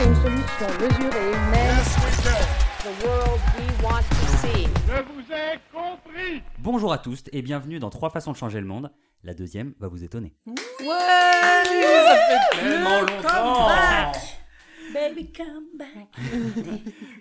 apporter une solution mesurée, humaine. The world we want to see. Je vous ai compris Bonjour à tous et bienvenue dans Trois façons de changer le monde. La deuxième va vous étonner. Tellement longtemps Baby come back.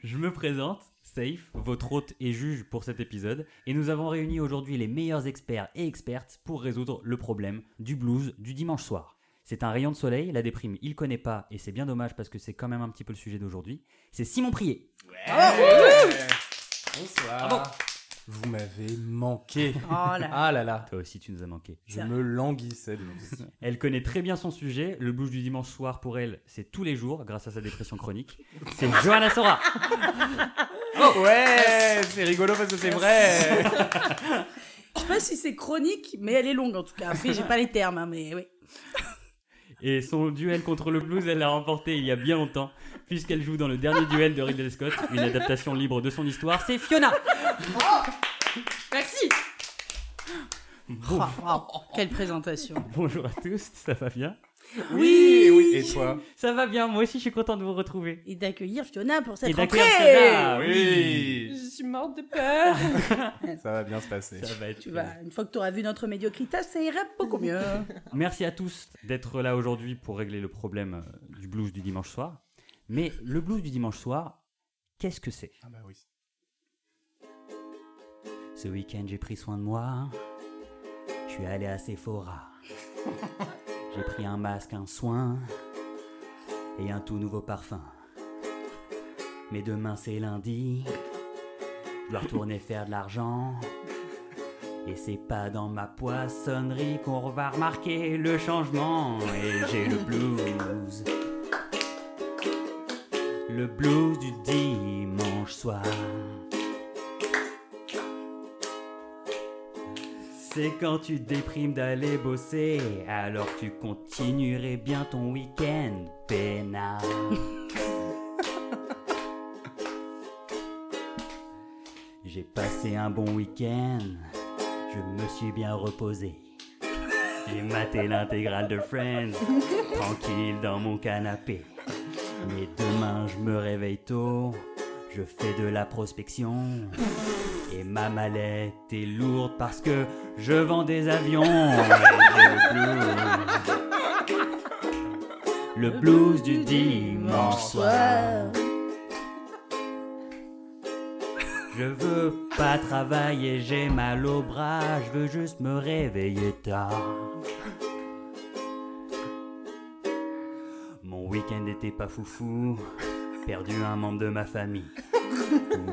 Je me présente, Safe, votre hôte et juge pour cet épisode, et nous avons réuni aujourd'hui les meilleurs experts et expertes pour résoudre le problème du blues du dimanche soir. C'est un rayon de soleil, la déprime, il connaît pas, et c'est bien dommage parce que c'est quand même un petit peu le sujet d'aujourd'hui. C'est Simon Prié. Bonsoir Vous m'avez manqué Oh là. Ah là là Toi aussi, tu nous as manqué. Je me languissais de vous. Elle connaît très bien son sujet. Le blues du dimanche soir, pour elle, c'est tous les jours, grâce à sa dépression chronique. C'est Johanna Sora. Oh ouais C'est rigolo parce que c'est vrai Je sais pas si c'est chronique, mais elle est longue en tout cas. Après, j'ai pas les termes, hein, mais oui. Et son duel contre le blues, elle l'a remporté il y a bien longtemps, puisqu'elle joue dans le dernier duel de Ridley Scott, une adaptation libre de son histoire. C'est Fiona. Merci. Bon- Oh, wow. Quelle présentation. bonjour à tous, ça va bien? Oui, oui, et toi? Ça va bien, moi aussi je suis content de vous retrouver. Et d'accueillir Fiona pour cette Et rentrée. d'accueillir Fiona. Oui Je suis morte de peur. Ça va bien se passer. Ça va être tu vas, une fois que tu auras vu notre médiocrité, ça ira beaucoup mieux. Merci à tous d'être là aujourd'hui pour régler le problème euh, du blues du dimanche soir. Mais le blues du dimanche soir, qu'est-ce que c'est? Ah bah oui. Ce week-end, j'ai pris soin de moi. Je suis allé à Sephora. J'ai pris un masque, un soin et un tout nouveau parfum. Mais demain, c'est lundi. Je dois retourner faire de l'argent. Et c'est pas dans ma poissonnerie qu'on va remarquer le changement. Et j'ai le blues. Le blues du dimanche soir. C'est quand tu déprimes d'aller bosser, alors tu continuerais bien ton week-end peinard. J'ai passé un bon week-end, je me suis bien reposé. J'ai maté l'intégrale de Friends, tranquille dans mon canapé. Mais demain je me réveille tôt, je fais de la prospection. Et ma mallette est lourde parce que je vends des avions. Le blues du dimanche soir. Je veux pas travailler, j'ai mal au bras, je veux juste me réveiller tard. Mon week-end était pas foufou, perdu un membre de ma famille.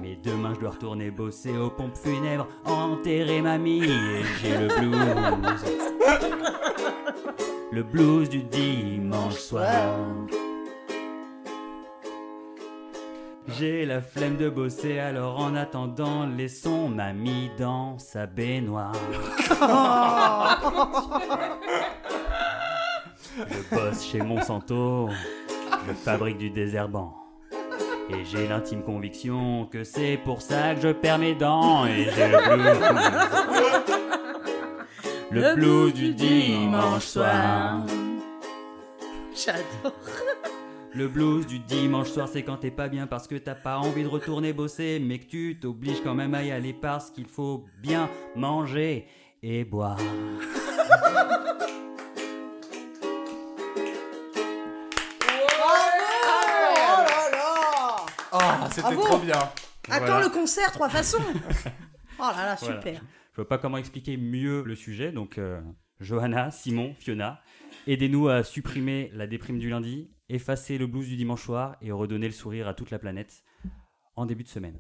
Mais demain je dois retourner bosser aux pompes funèbres, enterrer mamie et j'ai le blues. Le blues du dimanche soir. J'ai la flemme de bosser, alors en attendant, laissons mamie dans sa baignoire. Je bosse chez Monsanto, je fabrique du désherbant. Et j'ai l'intime conviction que c'est pour ça que je perds mes dents et j'ai le blues. Le blues du dimanche soir. J'adore. Le blues du dimanche soir, c'est quand t'es pas bien parce que t'as pas envie de retourner bosser, mais que tu t'obliges quand même à y aller parce qu'il faut bien manger et boire. Ah, c'était Bravo. trop bien Attends Voilà. le concert, trois façons. Oh là là, Voilà. super. Je vois pas comment expliquer mieux le sujet, donc euh, Johanna, Simon, Fiona, aidez-nous à supprimer la déprime du lundi, effacer le blues du dimanche soir et redonner le sourire à toute la planète en début de semaine.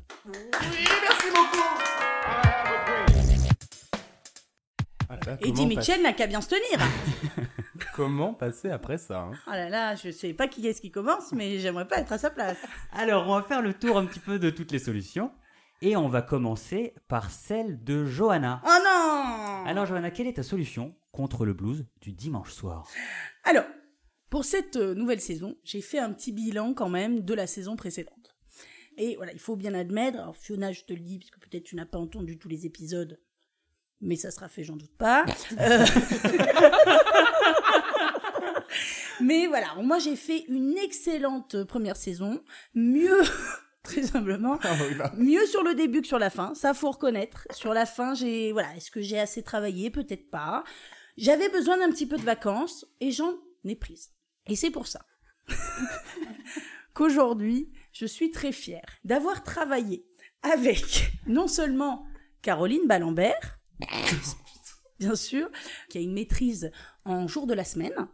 Ah là là, Eddie comment Mitchell n'a qu'à bien se tenir. Comment passer après ça hein Oh là là, je sais pas qui est-ce qui commence, mais j'aimerais pas être à sa place. Alors, on va faire le tour un petit peu de toutes les solutions. Et on va commencer par celle de Johanna. Oh non Alors, Johanna, quelle est ta solution contre le blues du dimanche soir? Alors, pour cette euh, nouvelle saison, j'ai fait un petit bilan quand même de la saison précédente. Et voilà, il faut bien admettre, alors Fiona, je te le dis, parce que peut-être tu n'as pas entendu tous les épisodes, mais ça sera fait, j'en doute pas. Euh, Mais voilà, moi j'ai fait une excellente première saison, mieux très humblement, Ah oui, bah. mieux sur le début que sur la fin, ça faut reconnaître. Sur la fin, j'ai voilà, est-ce que j'ai assez travaillé? Peut-être pas. J'avais besoin d'un petit peu de vacances et j'en ai prise. Et c'est pour ça qu'aujourd'hui, je suis très fière d'avoir travaillé avec non seulement Caroline Ballambert, bien sûr, qui a une maîtrise en jour de la semaine,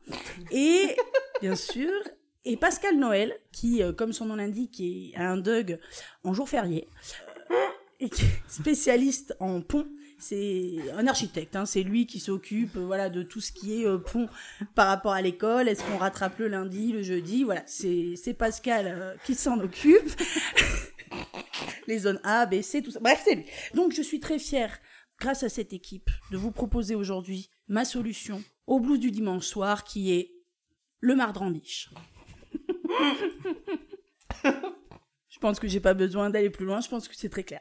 et bien sûr, et Pascal Noël, qui, euh, comme son nom l'indique, est un Doug en jour férié, et qui est spécialiste en pont. C'est un architecte, hein, c'est lui qui s'occupe euh, voilà, de tout ce qui est euh, pont par rapport à l'école. Est-ce qu'on rattrape le lundi, le jeudi? Voilà, c'est Pascal qui s'en occupe. Les zones A, B, C, tout ça. Bref, c'est lui. Donc je suis très fière, grâce à cette équipe, de vous proposer aujourd'hui ma solution au blues du dimanche soir qui est le mardrandiche. je pense que j'ai pas besoin d'aller plus loin, je pense que c'est très clair.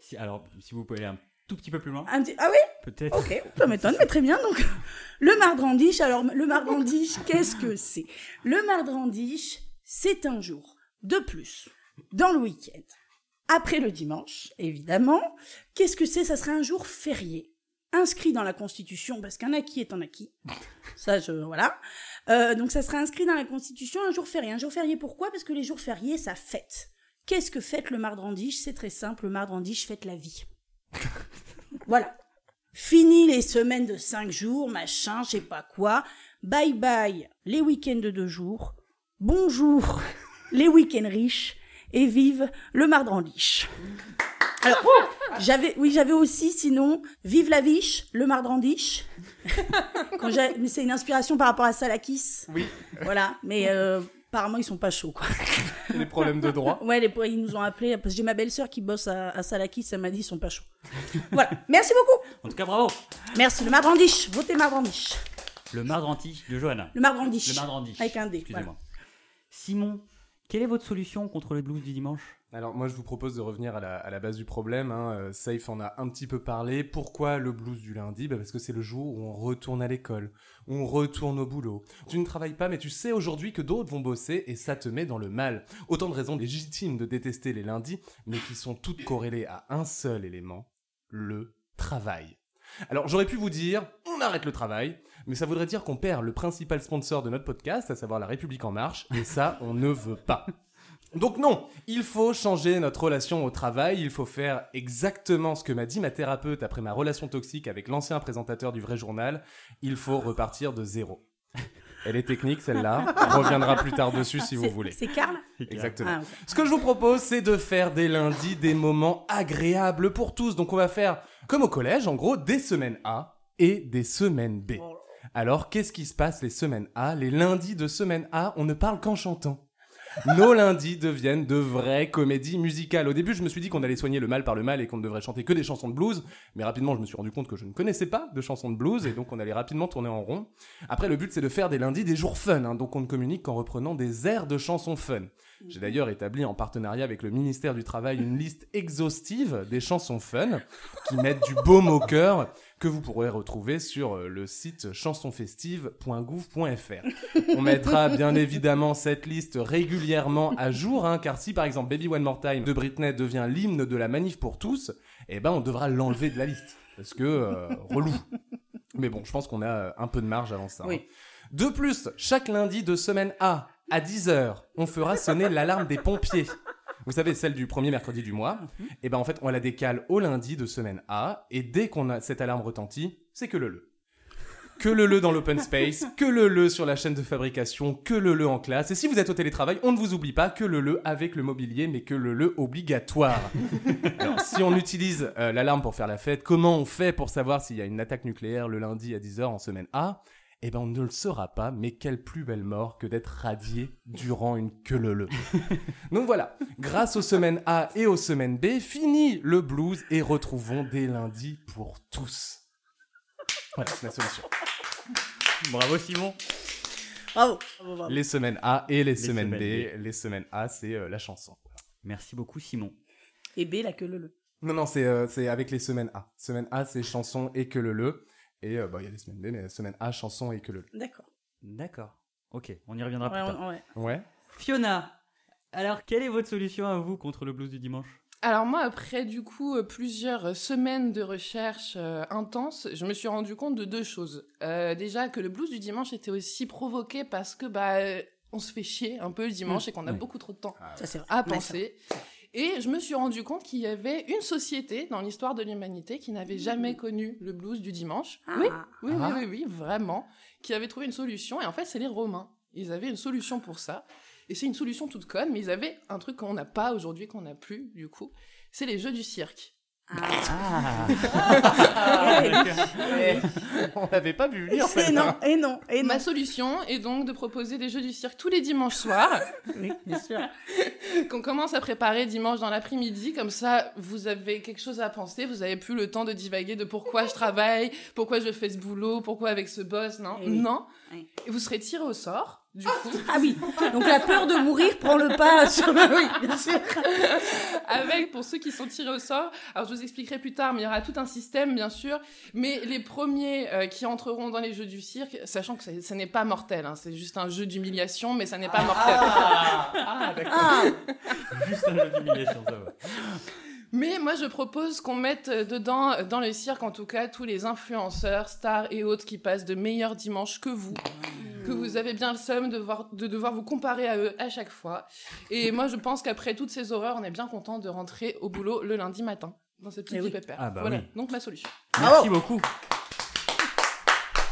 Si- alors, si vous pouvez aller un tout petit peu plus loin, Un petit- Ah oui? Peut-être. Ok, ça m'étonne, mais très bien. Donc, le mardrandiche, alors le mardrandiche, qu'est-ce que c'est? Le mardrandiche, c'est un jour de plus dans le week-end. Après le dimanche, évidemment. Qu'est-ce que c'est? Ça serait un jour férié, inscrit dans la Constitution, parce qu'un acquis est un acquis. Ça, je voilà. Euh, donc, ça serait inscrit dans la Constitution un jour férié. Un jour férié, pourquoi? Parce que les jours fériés, ça fête. Qu'est-ce que fête le mardrandiche C'est très simple. Le mardrandiche fête la vie. Voilà. Fini les semaines de 5 jours, machin, je sais pas quoi. Bye bye les week-ends de 2 jours. Bonjour les week-ends riches. Et vive le mardrandiche. Alors, j'avais, oui, j'avais aussi, sinon, vive la viche, le mardrandiche. Quand j'ai- mais c'est une inspiration par rapport à Salakis. Oui, Voilà, mais euh, apparemment, ils sont pas chauds, quoi. les problèmes de droit. Ouais, les, ils nous ont appelés, parce que j'ai ma belle-sœur qui bosse à, à Salakis, elle m'a dit, ils sont pas chauds. Voilà, merci beaucoup. En tout cas, bravo Merci, le mardrandiche, votez mardrandiche. Le mardranti de Johanna. Le mardrandiche. Le mardrandiche. Avec un D, Excusez-moi. Simon, quelle est votre solution contre le blues du dimanche? Alors moi je vous propose de revenir à la, base du problème. hein. Euh, Safe en a un petit peu parlé. Pourquoi le blues du lundi? Bah, Parce que c'est le jour où on retourne à l'école, on retourne au boulot. Tu ne travailles pas mais tu sais aujourd'hui que d'autres vont bosser et ça te met dans le mal. Autant de raisons légitimes de détester les lundis, mais qui sont toutes corrélées à un seul élément, le travail. Alors j'aurais pu vous dire, on arrête le travail, mais ça voudrait dire qu'on perd le principal sponsor de notre podcast, à savoir la République en marche, et ça on ne veut pas. Donc non, il faut changer notre relation au travail, il faut faire exactement ce que m'a dit ma thérapeute après ma relation toxique avec l'ancien présentateur du vrai journal, il faut repartir de zéro. Elle est technique celle-là, on reviendra plus tard dessus si vous voulez. C'est Karl Exactement. Ah. Ce que je vous propose, c'est de faire des lundis des moments agréables pour tous. Donc on va faire, comme au collège, en gros, des semaines A et des semaines B. Alors, qu'est-ce qui se passe les semaines A Les lundis de semaine A, on ne parle qu'en chantant. Nos lundis deviennent de vraies comédies musicales. Au début, je me suis dit qu'on allait soigner le mal par le mal et qu'on ne devrait chanter que des chansons de blues, mais rapidement, je me suis rendu compte que je ne connaissais pas de chansons de blues et donc on allait rapidement tourner en rond. Après, le but, c'est de faire des lundis des jours fun, hein, donc on ne communique qu'en reprenant des airs de chansons fun. J'ai d'ailleurs établi en partenariat avec le ministère du Travail une liste exhaustive des chansons fun qui mettent du baume au cœur que vous pourrez retrouver sur euh, le site chansonfestive.gouv.fr. On mettra bien évidemment cette liste régulièrement à jour, hein, car si par exemple Baby One More Time de Britney devient l'hymne de la manif pour tous, eh ben on devra l'enlever de la liste. Parce que euh, relou. Mais bon, je pense qu'on a euh, un peu de marge avant ça. Oui. hein. De plus, chaque lundi de semaine A, à 10h, on fera sonner l'alarme des pompiers. Vous savez, celle du premier mercredi du mois. Et ben en fait, on la décale au lundi de semaine A. Et dès qu'on a cette alarme retentit, c'est que le le. Que le le dans l'open space, que le le sur la chaîne de fabrication, que le le en classe. Et si vous êtes au télétravail, on ne vous oublie pas que le le avec le mobilier, mais que le le obligatoire. Alors, si on utilise euh, l'alarme pour faire la fête, comment on fait pour savoir s'il y a une attaque nucléaire le lundi à 10h en semaine A? Eh ben, on ne le saura pas, mais quelle plus belle mort que d'être radié durant une queue le le. Donc voilà, grâce aux semaines A et aux semaines B, fini le blues et retrouvons des lundis pour tous. Voilà, c'est la solution. Bravo Simon Bravo. bravo, bravo. Les semaines A et les, semaines, semaines B. Les semaines A, c'est euh, la chanson. Merci beaucoup Simon. Et B, la queue le le. Non, non, c'est euh, c'est avec les semaines A. Semaine A, c'est chanson et que le le. Et euh, bah, il y a les semaines B, mais semaine A, chanson et que le. D'accord. D'accord. Ok, on y reviendra Ouais, plus tard. on- ouais. Ouais. Fiona, alors quelle est votre solution à vous contre le blues du dimanche? Alors moi, après du coup euh, plusieurs semaines de recherche euh, intense, je me suis rendu compte de deux choses. Euh, déjà que le blues du dimanche était aussi provoqué parce que bah on se fait chier un peu le dimanche et qu'on a oui. beaucoup trop de temps Ça, c'est vrai. à Ouais, ça- penser. Et je me suis rendu compte qu'il y avait une société dans l'histoire de l'humanité qui n'avait jamais connu le blues du dimanche. Ah. Oui, oui, Ah. oui, oui, oui, vraiment. Qui avait trouvé une solution. Et en fait, c'est les Romains. Ils avaient une solution pour ça. Et c'est une solution toute conne, mais ils avaient un truc qu'on n'a pas aujourd'hui, qu'on n'a plus, du coup. C'est les jeux du cirque. Ah oui. On l'avait pas vu venir, Et non, et non, et non. Ma solution est donc de proposer des jeux du cirque tous les dimanches soirs, Oui, bien sûr. qu'on commence à préparer dimanche dans l'après-midi. Comme ça, vous avez quelque chose à penser. Vous avez plus le temps de divaguer de pourquoi je travaille, pourquoi je fais ce boulot, pourquoi avec ce boss. Non, Eh oui. non. Oui. Et vous serez tiré au sort, du coup, Ah oui, donc la peur de mourir prend le pas sur le... Oui, bien sûr. avec, pour ceux qui sont tirés au sort, alors je vous expliquerai plus tard, mais il y aura tout un système, bien sûr, mais les premiers euh, qui entreront dans les jeux du cirque, sachant que ça, ça n'est pas mortel, hein, c'est juste un jeu d'humiliation, mais ça n'est pas mortel. Ah, d'accord. Ah, Juste un jeu d'humiliation, ça va. Mais moi, je propose qu'on mette euh, dedans, euh, dans le cirque en tout cas, tous les influenceurs, stars et autres qui passent de meilleurs dimanches que vous, que vous avez bien le seum de, voir, de devoir vous comparer à eux à chaque fois. Et moi, je pense qu'après toutes ces horreurs, on est bien content de rentrer au boulot le lundi matin, dans ce petit Eh oui. pépère. Ah bah voilà, oui. donc ma solution. Merci beaucoup.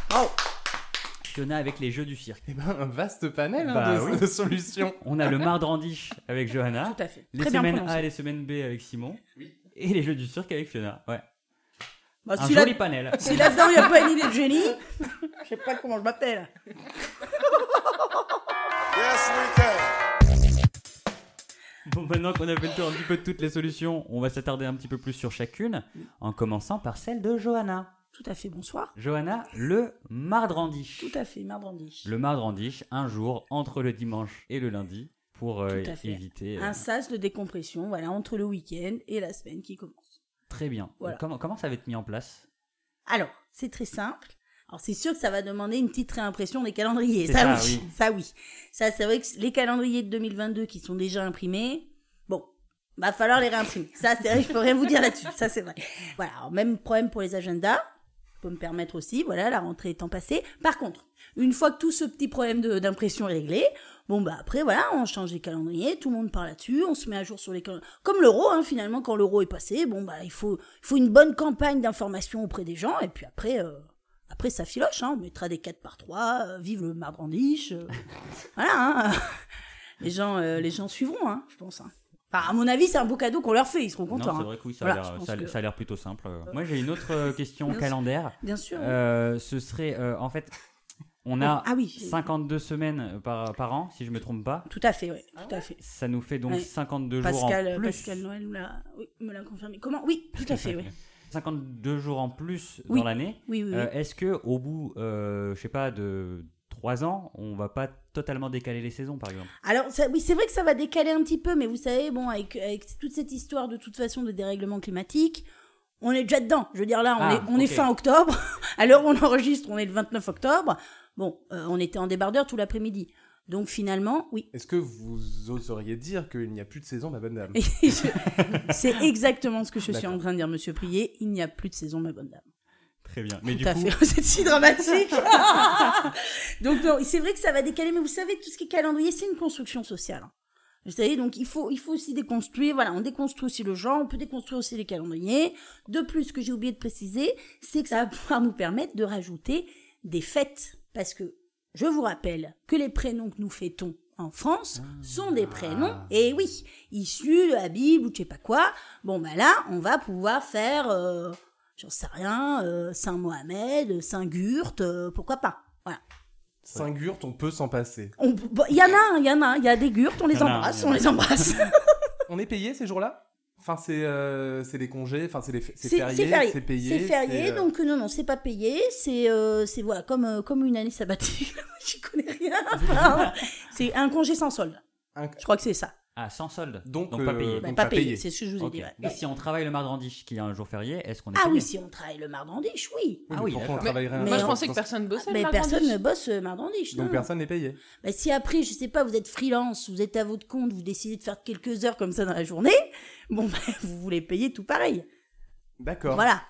Bravo. Fiona avec les jeux du cirque. Eh ben, un vaste panel hein, Bah de, oui. de solutions. On a le mardrandiche avec Johanna, tout à fait. les Très semaines. A et les semaines B avec Simon, et les jeux du cirque avec Fiona. Ouais. Bah, Un si là- joli panel. si là-dedans, il n'y a pas une idée de génie, je sais pas comment je m'appelle. Yes, we can. Bon, maintenant qu'on a fait le tour un petit peu de toutes les solutions, on va s'attarder un petit peu plus sur chacune, en commençant par celle de Johanna. Tout à fait, bonsoir. Johanna, le mardrandiche. Tout à fait, Mardrandiche. Le mardrandiche, un jour entre le dimanche et le lundi, pour euh, Tout à fait. éviter. euh, Un sas de décompression, voilà, entre le week-end et la semaine qui commence. Très bien. Voilà. Comment, comment ça va être mis en place? Alors, c'est très simple. Alors, c'est sûr que ça va demander une petite réimpression des calendriers. C'est Ça, ça, oui. oui. Ça, oui. Ça, c'est vrai que les calendriers de 2022 qui sont déjà imprimés, bon, va falloir les réimprimer. Ça, c'est vrai, je peux rien vous dire là-dessus. Ça, c'est vrai. Voilà. Alors, même problème pour les agendas. Me permettre aussi. Voilà, la rentrée étant passée. Par contre, une fois que tout ce petit problème d'impression est réglé, bon, bah, après, voilà, on change les calendriers, tout le monde parle là-dessus, on se met à jour sur les calendriers. Comme l'euro, hein, finalement, quand l'euro est passé, bon, bah, il faut, il faut une bonne campagne d'information auprès des gens, et puis après, euh, après, ça filoche, hein, on mettra des 4 par 3, euh, vive le mardrandiche. euh, voilà, hein. les, gens, les gens suivront, je pense. hein. Enfin, à mon avis, c'est un beau cadeau qu'on leur fait, ils seront Non, contents. c'est hein. vrai que oui, ça, Voilà, a l'air- ça a- que- plutôt simple. Moi, j'ai une autre euh, question Bien sûr. calendaire. Bien sûr. Euh, ce serait, euh, en fait, on a ah oui, j'ai- 52 semaines par, par an, si je me trompe pas. tout à fait, oui, tout à fait. Ça nous fait donc Ouais. 52 Pascal, jours en plus. Pascal Noël me l'a oui, me l'a confirmé. Comment? Oui, tout à fait, oui. 52 jours en plus Oui. dans l'année. Oui, oui, oui. Euh, Est-ce que au bout, euh, je sais pas, de 3 ans, on va pas totalement décaler les saisons, par exemple Alors, ça- oui, c'est vrai que ça va décaler un petit peu, mais vous savez, bon, avec, avec toute cette histoire de toute façon de dérèglement climatique, on est déjà dedans. Je veux dire, là, on, Ah, est, on est ok. fin octobre. À l'heure où on enregistre, on est le 29 octobre. Bon, euh, on était en débardeur tout l'après-midi. Donc finalement, oui. Est-ce que vous oseriez dire qu'il n'y a plus de saison, ma bonne dame je- c'est exactement ce que je suis en train de dire, monsieur Prié. Il n'y a plus de saison, ma bonne dame. Très bien. Mais Tout du à coup, fait, c'est si dramatique. donc non, c'est vrai que ça va décaler, mais vous savez, tout ce qui est calendrier, c'est une construction sociale. hein. Vous savez, donc il faut, il faut aussi déconstruire. Voilà, on déconstruit aussi le genre, on peut déconstruire aussi les calendriers. De plus, ce que j'ai oublié de préciser, c'est que ça va pouvoir nous permettre de rajouter des fêtes. Parce que je vous rappelle que les prénoms que nous fêtons en France sont des prénoms, et oui, issus de la Bible ou je sais pas quoi. Bon, ben là, on va pouvoir faire, euh, j'en sais rien, euh, Saint Mohamed, Saint Gurte, euh, pourquoi pas. Voilà. Saint-Gurt, on peut s'en passer. Bon, Il y en a, il y en a, il y a des Gurtes, on les embrasse, on les embrasse. On est payé ces jours-là? Enfin, c'est euh, c'est des congés, enfin, c'est des f- c'est C'est férié, c'est payé. C'est férié, c'est, euh, donc non, non, c'est pas payé. C'est euh, c'est voilà, comme, comme une année sabbatique. J'y connais rien. c'est un congé sans solde. un- Je crois que c'est ça. Ah, sans solde. Donc, Donc euh, pas payé. Bah, donc pas pas payé, payé. c'est ce que je vous ai dit. ouais. Et si on travaille le mardi, qui est un jour férié, est-ce qu'on est Ah payé oui, si on travaille le mardrandiche, oui. Oui, Ah mais oui, on travaillerait un Mais Moi, je pensais que personne bossait Mais le personne mardi. ne bosse euh, mardrandiche. Donc personne n'est payé. Bah, si après, je sais pas, vous êtes freelance, vous êtes à votre compte, vous décidez de faire quelques heures comme ça dans la journée, bon, bah, vous voulez payer tout pareil. D'accord. Voilà.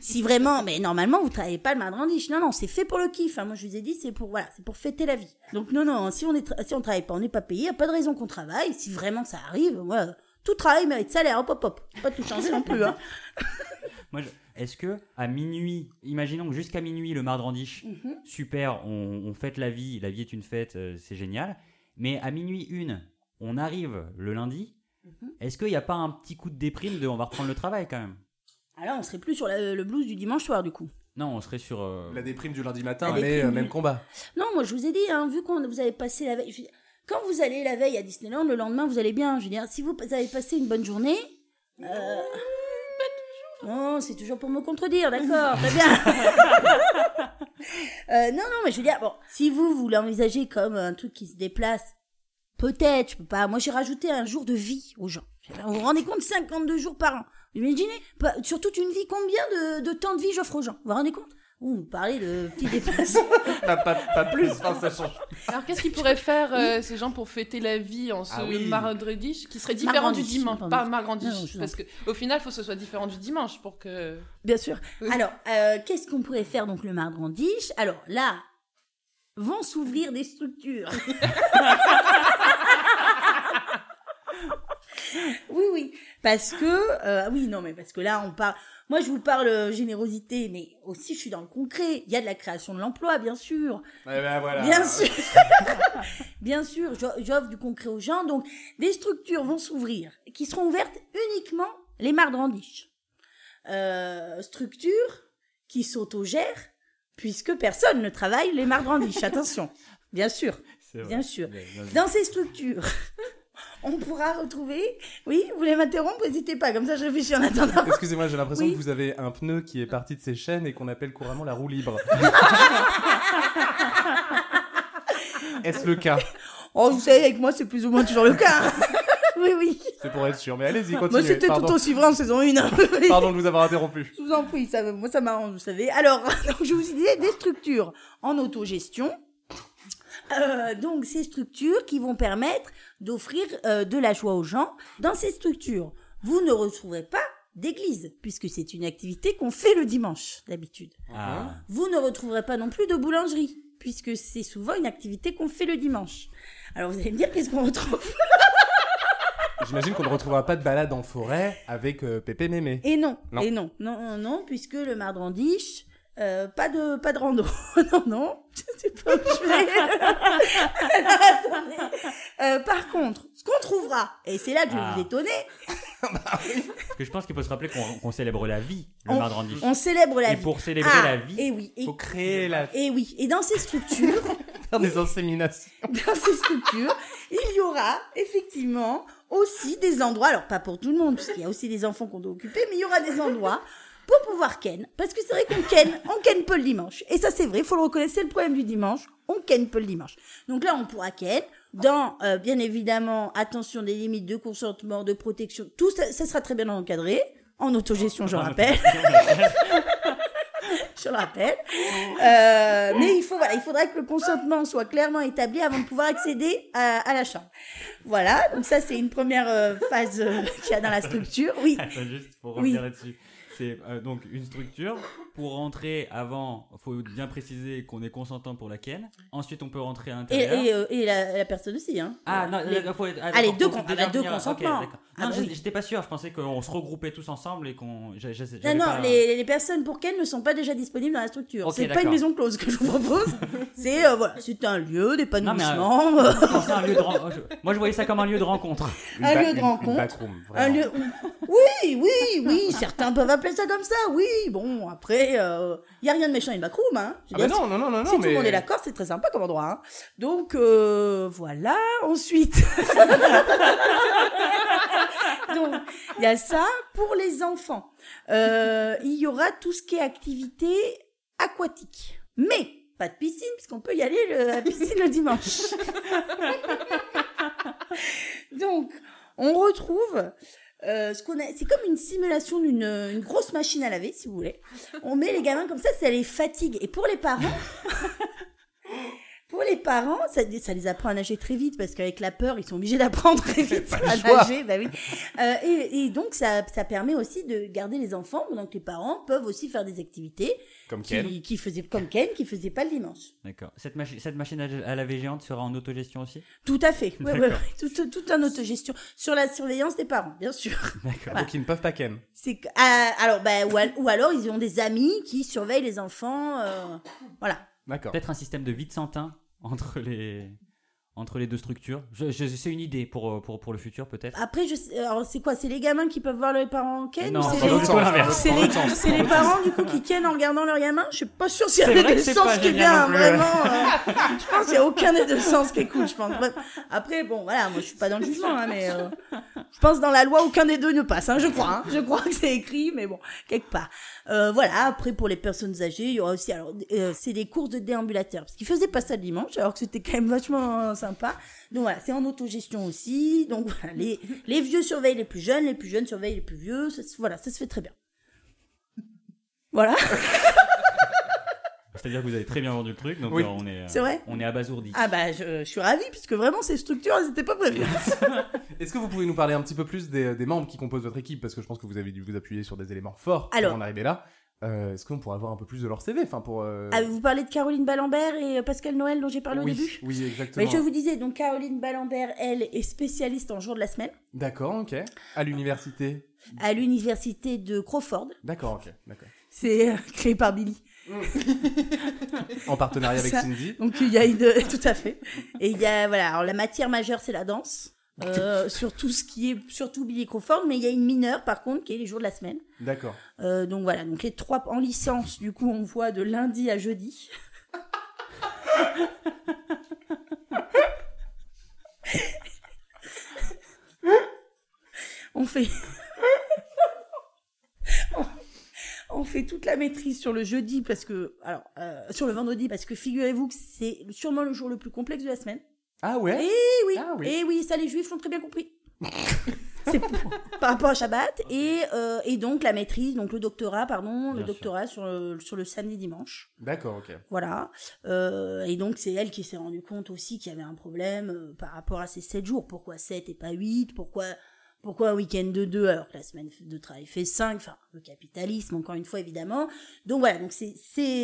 Si vraiment, mais normalement, vous travaillez pas le mardrandiche. Non, non, c'est fait pour le kiff. hein. Moi, je vous ai dit, c'est pour, voilà, c'est pour fêter la vie. Donc, non, non, si on est, si on travaille pas, on n'est pas payé, y a pas de raison qu'on travaille. Si vraiment ça arrive, voilà. Tout travail mérite salaire, hop, hop, hop. Pas tout changer non plus, hein. Moi, je- Est-ce que à minuit, imaginons que jusqu'à minuit le mardandiche, Mhm. super, on, on fête la vie, la vie est une fête, euh, c'est génial. Mais à minuit une, on arrive le lundi. Mhm. Est-ce qu'il n'y a pas un petit coup de déprime de on va reprendre le travail quand même? Alors, on serait plus sur la- le blues du dimanche soir, du coup. Non, on serait sur. euh, La déprime du lundi matin, La mais déprime euh, du- même combat. Non, moi je vous ai dit, hein, vu qu'on vous avez passé la veille. je- Quand vous allez la veille à Disneyland, le lendemain vous allez bien. Je veux dire, si vous avez passé une bonne journée. Euh... Non, c'est toujours pour me contredire, d'accord, très bien. Euh, non, non, mais je veux dire, bon, si vous, vous l'envisagez comme un truc qui se déplace, peut-être, je peux pas. Moi j'ai rajouté un jour de vie aux gens. Vous vous rendez compte, 52 jours par an. Imaginez Pas- Sur toute une vie, combien de, de temps de vie j'offre aux gens? Vous vous rendez compte? Ouh, Vous parlez de petits déplacements. pas, pas, pas plus, enfin, ça change. Alors, qu'est-ce qu'ils pourraient faire, euh, ces gens, pour fêter la vie en ce Ah oui. mardi qui serait différent du Margrandiche, dimanche. Pas margrandiche. Parce qu'au final, il faut que ce soit différent du dimanche pour que. Bien sûr. Oui. Alors, euh, qu'est-ce qu'on pourrait faire donc le mardrandiche Alors là, vont s'ouvrir des structures. oui, oui. Parce que, euh, oui, non, mais parce que là, on parle. Moi, je vous parle euh, générosité, mais aussi, je suis dans le concret. Il y a de la création de l'emploi, bien sûr. Eh ben, voilà. Bien sûr. Bien sûr, j'o- j'offre du concret aux gens. Donc, des structures vont s'ouvrir qui seront ouvertes uniquement les mardrandiches. Euh, structures qui s'autogèrent puisque personne ne travaille les mardrandiches. Attention. Bien sûr. Bien sûr. Dans ces structures, on pourra retrouver. Oui, vous voulez m'interrompre? N'hésitez pas, comme ça je réfléchis en attendant. Excusez-moi, j'ai l'impression Oui. que vous avez un pneu qui est parti de ses chaînes et qu'on appelle couramment la roue libre. Est-ce le cas? Oh, vous savez, avec moi, c'est plus ou moins toujours le cas. oui, oui. C'est pour être sûr, mais allez-y, Moi, continuez. c'était tout Pardon. aussi vrai en saison 1. Pardon de vous avoir interrompu. Je vous en prie, ça, moi ça m'arrange, vous savez. Alors, donc, je vous disais des structures en autogestion. Euh, donc, ces structures qui vont permettre d'offrir euh, de la joie aux gens. Dans ces structures, vous ne retrouverez pas d'église, puisque c'est une activité qu'on fait le dimanche, d'habitude. Ah. Vous ne retrouverez pas non plus de boulangerie, puisque c'est souvent une activité qu'on fait le dimanche. Alors, vous allez me dire, qu'est-ce qu'on retrouve? J'imagine qu'on ne retrouvera pas de balade en forêt avec euh, Pépé Mémé. Et non, Non. et non, non, non, non, puisque le mardrandiche, euh, pas de pas de rando. non, non, je sais pas où je vais. Euh, par contre, ce qu'on trouvera, et c'est là que je vais Ah. vous étonner, Parce que je pense qu'il faut se rappeler qu'on qu'on célèbre la vie, le On- mardandiche. on célèbre la Et vie. pour célébrer Ah, la vie, Et oui, et, faut créer la... et oui, et dans ces structures, faire des inséminations. dans ces structures, il y aura effectivement aussi des endroits, alors pas pour tout le monde, puisqu'il y a aussi des enfants qu'on doit occuper, mais il y aura des endroits pour pouvoir ken. Parce que c'est vrai qu'on ken, on ken peu le dimanche. Et ça c'est vrai, il faut le reconnaître, c'est le problème du dimanche, on ken peu le dimanche. Donc là, on pourra ken dans, euh, bien évidemment, attention des limites de consentement, de protection, tout ça, ça sera très bien encadré, en autogestion, je rappelle. je le rappelle. Euh, mais il faut, voilà, il faudra que le consentement soit clairement établi avant de pouvoir accéder à, à la chambre. Voilà, donc ça c'est une première euh, phase euh, qu'il y a dans la structure. Oui, Attends, juste pour Oui. revenir là-dessus. C'est euh, donc une structure. Pour rentrer avant, il faut bien préciser qu'on est consentant pour la ken. Ensuite, on peut rentrer à l'intérieur. et, euh, et la, la personne aussi. Hein. Ah non, Les- d'accord, faut être- ah, Allez, deux con- ah bah, deux consentements. d'accord. Ah non, bah oui. j'étais pas sûr. Je pensais qu'on se regroupait tous ensemble et qu'on. Non, non, pas- les, les personnes pour Ken ne sont pas déjà disponibles dans la structure. C'est pas une maison close que je vous propose. c'est euh, voilà, c'est un lieu d'épanouissement. Moi, je voyais ça comme un lieu de rencontre. Une Un lieu de rencontre. Un lieu. Oui, oui, oui. certains peuvent appeler ça comme ça. Oui, bon, après, il y a rien de méchant une backroom. Hein. Ah bah non, non, non, non, si non, tout mais... le monde est d'accord, c'est très sympa comme endroit. hein. Donc euh, voilà. Ensuite, donc il y a ça pour les enfants. Euh, il y aura tout ce qui est activité aquatique, mais pas de piscine puisqu'on peut y aller le- à la piscine le dimanche. Donc on retrouve euh, ce qu'on a. C'est comme une simulation d'une une grosse machine à laver, si vous voulez. On met les gamins comme ça, ça les fatigue. Et pour les parents. Pour les parents, ça, ça les apprend à nager très vite parce qu'avec la peur, ils sont obligés d'apprendre très vite à nager. Bah oui. Euh, et, et donc, ça, ça permet aussi de garder les enfants que les parents peuvent aussi faire des activités Comme Ken. qui, qui faisaient comme Ken, qui faisait pas le dimanche. D'accord. Cette, machi- cette machine à, à laver géante sera en autogestion aussi? Tout à fait. Ouais, ouais, D'accord. ouais. Tout, tout un autogestion sur la surveillance des parents, bien sûr. D'accord. Donc ils ne peuvent pas Ken. C'est ah, alors bah ou, al- ou alors ils ont des amis qui surveillent les enfants. euh, voilà. D'accord. Peut-être un système de vide santin entre les, entre les deux structures. Je, je- c'est une idée pour, euh, pour, pour le futur, peut-être. Après je alors c'est quoi C'est les gamins qui peuvent voir les parents en ken Non, ou c'est les, c'est les, c'est les parents du coup qui ken en regardant leur gamin Je suis pas sûre s'il y a des sens qui est bien non vraiment. euh, je pense qu'il y a aucun des deux sens qui est cool. Je pense. Bref. Après bon voilà moi je suis pas dans le jugement hein, mais euh, je pense dans la loi aucun des deux ne passe. Hein, je crois. hein. Je crois que c'est écrit mais bon quelque part. Euh, voilà, après pour les personnes âgées, il y aura aussi alors euh, c'est des courses de déambulateurs parce qu'ils faisaient pas ça le dimanche alors que c'était quand même vachement euh, sympa. Donc voilà, c'est en autogestion aussi. Donc voilà, les les vieux surveillent les plus jeunes, les plus jeunes surveillent les plus vieux, ça, voilà, ça se fait très bien. Voilà, C'est-à-dire que vous avez très bien vendu le truc, donc Oui. euh, on est, euh, C'est vrai on est abasourdi. ah bah je, je suis ravie puisque vraiment ces structures elles étaient pas prévues. Est-ce que vous pouvez nous parler un petit peu plus des, des membres qui composent votre équipe? Parce que je pense que vous avez dû vous appuyer sur des éléments forts Alors. pour en arriver là. Euh, Est-ce qu'on pourrait avoir un peu plus de leur CV enfin, pour, euh, Ah, vous parlez de Caroline Ballambert et euh, Pascal Noël dont j'ai parlé oui, au début Oui, exactement. Mais je vous disais, donc Caroline Ballambert, elle, est spécialiste en jour de la semaine D'accord, ok. À l'université à l'université de Crawford. D'accord, ok. D'accord. C'est euh, créé par Billy. En partenariat avec. Cindy Donc il y a une... tout à fait. Et il y a voilà, alors la matière majeure c'est la danse. Euh, sur tout ce qui est surtout Billy Crawford, mais il y a une mineure par contre qui est les jours de la semaine. D'accord. Euh, donc voilà, donc les trois en licence, du coup on voit de lundi à jeudi. on fait on- on fait toute la maîtrise sur le jeudi parce que alors euh, sur le vendredi parce que figurez-vous que c'est sûrement le jour le plus complexe de la semaine. Ah ouais? Eh oui, Ah oui. eh oui, ça les juifs l'ont très bien compris. c'est par rapport à Shabbat et, euh, et donc la maîtrise, donc le doctorat, pardon, le sûr. doctorat sur le, sur le samedi dimanche. D'accord, ok. Voilà. Euh, et donc c'est elle qui s'est rendue compte aussi qu'il y avait un problème euh, par rapport à ces 7 jours. Pourquoi 7 et pas 8 Pourquoi pourquoi un week-end de 2 alors que la semaine de travail fait 5 Enfin, le capitalisme, encore une fois, évidemment. Donc voilà, donc c'est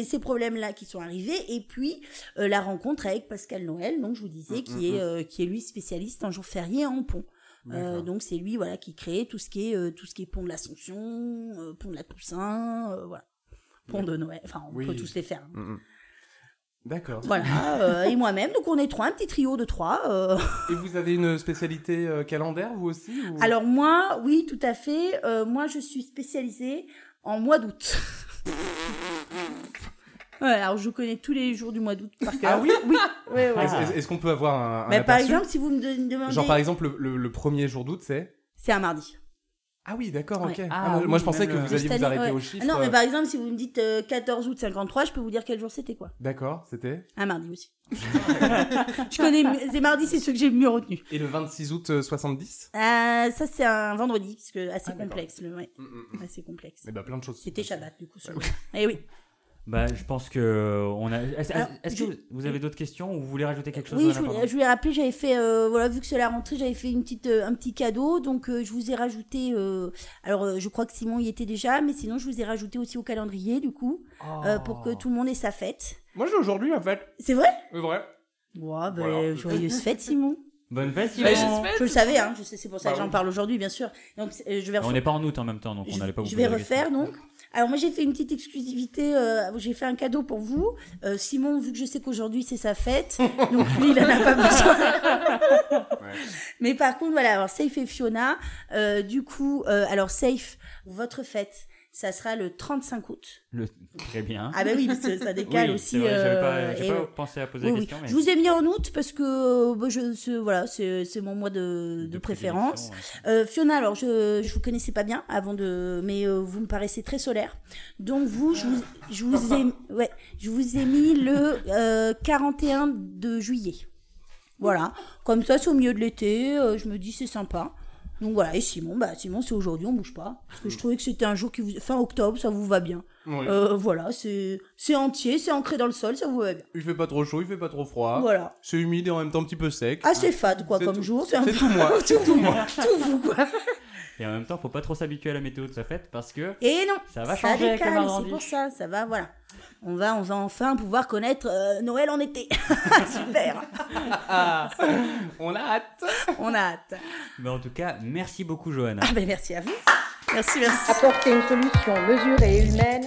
ces problèmes-là qui sont arrivés. Et puis, euh, la rencontre avec Pascal Noël, donc je vous disais, Mm, qui, mm, est, mm. euh, qui est lui spécialiste en jour férié en pont. Euh, donc c'est lui voilà qui crée tout ce qui est tout ce qui est pont de l'Ascension, euh, pont de la Toussaint, voilà, pont de Noël. Enfin, on Oui. peut tous les faire. hein. D'accord. Voilà, euh, et moi-même, donc on est trois, un petit trio de trois. euh. Et vous avez une spécialité euh, calendaire, vous aussi ou- Alors moi, oui, tout à fait. moi, je suis spécialisée en mois d'août. Ouais, alors je connais tous les jours du mois d'août par cœur. Ah oui Oui, ouais. Est-ce qu'on peut avoir un, un Mais par exemple, si vous me de- demandez, Genre par exemple, le, le- le premier jour d'août, c'est? C'est un mardi. Ah oui, d'accord, ok. Ouais. Ah, Ah moi, oui, moi, je pensais que le- vous alliez vous arrêter ouais. au chiffre. Ah non, mais euh, par exemple, si vous me dites euh, 14 août 53, je peux vous dire quel jour c'était quoi. D'accord, c'était. Un mardi aussi. je connais, ces mardis, c'est ceux que j'ai mieux retenus. Et le 26 août euh, 70 Euh, ça, c'est un vendredi, parce que assez Ah, complexe. Le, ouais, Mm, mm, mm. assez complexe. Eh ben, plein de choses. C'était Shabbat, du coup. Ouais, jour-là. Eh oui. Bah, je pense que euh, on a. Est-ce je- que vous- avez d'autres questions ou vous voulez rajouter quelque chose Oui, je voulais, pardon je voulais rappeler, j'avais fait, euh, voilà, vu que c'est la rentrée, j'avais fait une petite, euh, un petit cadeau, donc euh, je vous ai rajouté, euh, alors euh, je crois que Simon y était déjà, mais sinon je vous ai rajouté aussi au calendrier, du coup, euh, pour que tout le monde ait sa fête. Moi, j'ai aujourd'hui, en fait. C'est vrai? C'est vrai. Ouais, Voilà. joyeuse fête, Simon. Bonne fête, Bah, Simon. Je le savais, hein, je sais, c'est pour ça Bah que j'en oui. parle aujourd'hui, bien sûr. Donc, euh, je vais On refaire. n'est pas en août en même temps, donc on n'allait pas vous je vais refaire donc. Alors moi j'ai fait une petite exclusivité, euh, j'ai fait un cadeau pour vous. Euh, Simon, vu que je sais qu'aujourd'hui c'est sa fête, donc lui il en a pas besoin. Mais par contre voilà, alors Safe et Fiona, euh, du coup, euh, alors Safe, votre fête, ça sera le 35 août. Le- Très bien. Ah bah oui, parce que ça décale oui, aussi. vrai, pas, euh, et pas ouais. pensé à poser Oui, la oui. question, mais Je vous ai mis en août parce que euh, bah, je, c'est- voilà, c'est mon mois de, de préférence. ouais. Euh, Fiona, alors je je vous connaissais pas bien avant de, mais euh, vous me paraissez très solaire. Donc vous, je vous, je vous ai, ouais, je vous ai mis le euh, 41 de juillet. Voilà, comme ça c'est au milieu de l'été. euh, je me dis c'est sympa. Donc voilà, et Simon, bah Simon c'est aujourd'hui, on bouge pas. Parce que je trouvais que c'était un jour qui vous... fin octobre, ça vous va bien. Oui. Euh, voilà, c'est entier, c'est ancré dans le sol, ça vous va bien. Il fait pas trop chaud, il fait pas trop froid. Voilà. C'est humide et en même temps un petit peu sec. Assez fade quoi comme tout- jour. C'est un C'est peu tout moi. tout vous, tout vous quoi. Et en même temps, faut pas trop s'habituer à la météo de sa fête parce que Et non, Ça va changer avec c'est pour ça, ça va, voilà. On va, on va enfin pouvoir connaître euh, Noël en été. Super, On a hâte. on a hâte. Mais en tout cas, merci beaucoup Johanna. Ah ben merci à vous. Merci, merci. Apporter une solution mesurée et humaine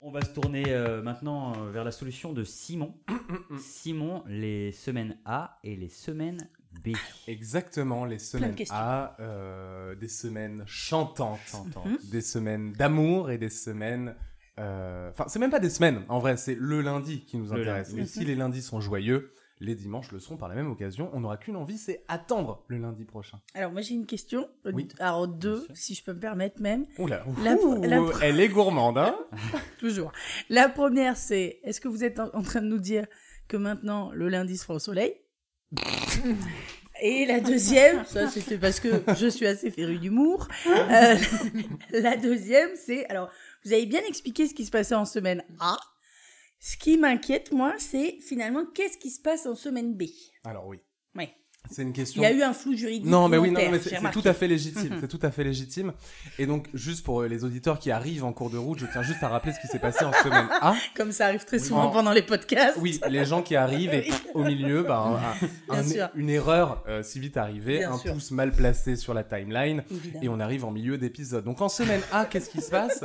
On va se tourner euh, maintenant euh, vers la solution de Simon. Simon, les semaines A et les semaines B. Exactement, les semaines questions. A, euh, des semaines chantantes, Chantantes. des semaines d'amour et des semaines. euh, Enfin, c'est même pas des semaines, en vrai, c'est le lundi qui nous intéresse. Et si les lundis sont joyeux, les dimanches le seront par la même occasion. On n'aura qu'une envie, c'est attendre le lundi prochain. Alors moi j'ai une question. Euh, Oui. Alors deux, si je peux me permettre même. Oula, La- ouh, la- elle est gourmande, hein Toujours. La première c'est, est-ce que vous êtes en, en train de nous dire que maintenant le lundi sera au soleil? Et la deuxième, ça c'était parce que je suis assez féru d'humour. Euh, la deuxième, c'est alors vous avez bien expliqué ce qui se passait en semaine A. Ce qui m'inquiète moi, c'est finalement qu'est-ce qui se passe en semaine B? Alors oui. C'est une question. Il y a eu un flou juridique. Non, mais oui, non, mais c'est tout à fait légitime. C'est tout à fait légitime. Et donc, juste pour euh, les auditeurs qui arrivent en cours de route, je tiens juste à rappeler ce qui s'est passé en semaine A. Comme ça arrive très souvent En- pendant les podcasts. Oui, les gens qui arrivent et au milieu, bah, un- un- une erreur euh, si vite arrivée, Bien un sûr. pouce mal placé sur la timeline, Évidemment. et on arrive en milieu d'épisode. Donc en semaine A, qu'est-ce qui se passe?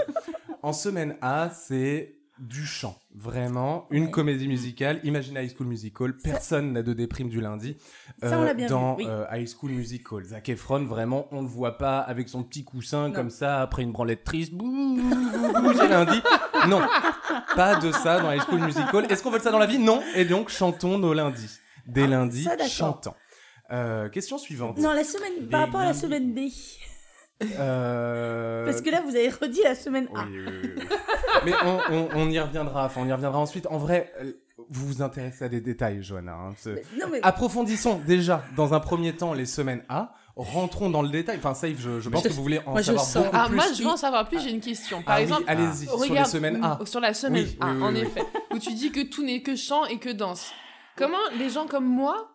En semaine A, c'est du chant, vraiment, une Ouais. comédie musicale. Imagine High School Musical, personne n'a de déprime du lundi. Ça, on l'a bien dans vu, oui. euh, High School Musical, Zac Efron, vraiment, on le voit pas avec son petit coussin Non. comme ça après une branlette triste. Bouh, c'est lundi. Non, pas de ça dans High School Musical. Est-ce qu'on veut ça dans la vie? Non. Et donc, chantons nos lundis. Des lundis Ah, ça, chantants. Euh, question suivante. Non, la semaine, par rapport à la lundis. semaine B. Euh, Parce que là, vous avez redit la semaine A. Oui, oui, oui, oui. Mais on, on- on y reviendra. Enfin, on y reviendra ensuite. En vrai, euh, vous vous intéressez à des détails, Johanna. hein. C'est- Mais- Non, mais Approfondissons déjà, dans un premier temps, les semaines A. Rentrons dans le détail. Enfin, Saïf, je, je pense Je- que vous voulez en moi, je savoir sens- beaucoup Ah, plus. moi, je veux en savoir plus, j'ai une question. Par Ah oui, exemple, allez-y, sur les semaines A. sur la semaine Oui, A, oui, oui, en oui. effet, où tu dis que tout n'est que chant et que danse. Comment les gens comme moi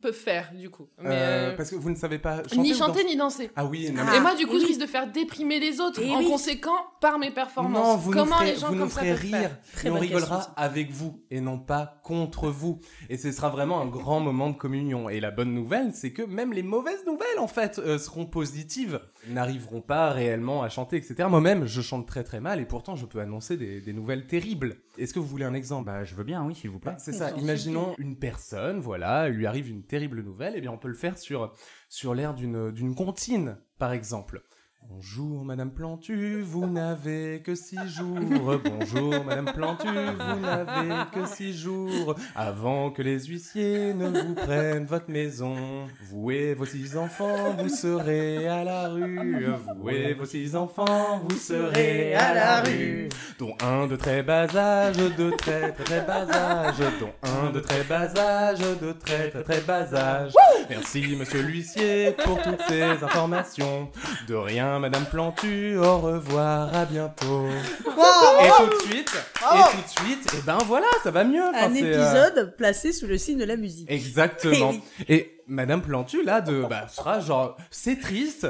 peuvent faire, du coup Mais, Euh, euh, Parce que vous ne savez pas chanter Ni chanter, ni danser. Ah oui, non, Ah. mais- et moi, du coup, et je oui. risque de faire déprimer les autres. Et en oui. conséquent, par mes performances. Non, vous Comment nous ferez, les gens vous nous comme ça ferez peuvent rire. Très et on rigolera question, ça. avec vous et non pas contre vous. Et ce sera vraiment un grand moment de communion. Et la bonne nouvelle, c'est que même les mauvaises nouvelles, en fait, euh, seront positives. N'arriveront pas réellement à chanter, etc. Moi-même, je chante très très mal et pourtant, je peux annoncer des, des nouvelles terribles. Est-ce que vous voulez un exemple? Bah, je veux bien, oui, s'il vous plaît. Bah, c'est ça. Imaginons une personne, voilà, il lui arrive une terrible nouvelle, et bien on peut le faire sur, sur l'air d'une, d'une comptine, par exemple. Bonjour Madame Plantu, vous n'avez que six jours. Bonjour Madame Plantu, vous n'avez que six jours. Avant que les huissiers ne vous prennent votre maison, vous et vos six enfants, vous serez à la rue. Vous et vos six enfants, vous serez à la rue dont un de très bas âge, de très très très bas âge, dont un de très bas âge, de très très très bas âge. Merci monsieur l'huissier pour toutes ces informations. De rien madame Plantu, au revoir, à bientôt. Et tout de suite, et tout de suite, et ben voilà, ça va mieux. Enfin, un euh, épisode placé sous le signe de la musique. Exactement. Eh. Et Madame Plantu, là, de, bah, sera genre, c'est triste,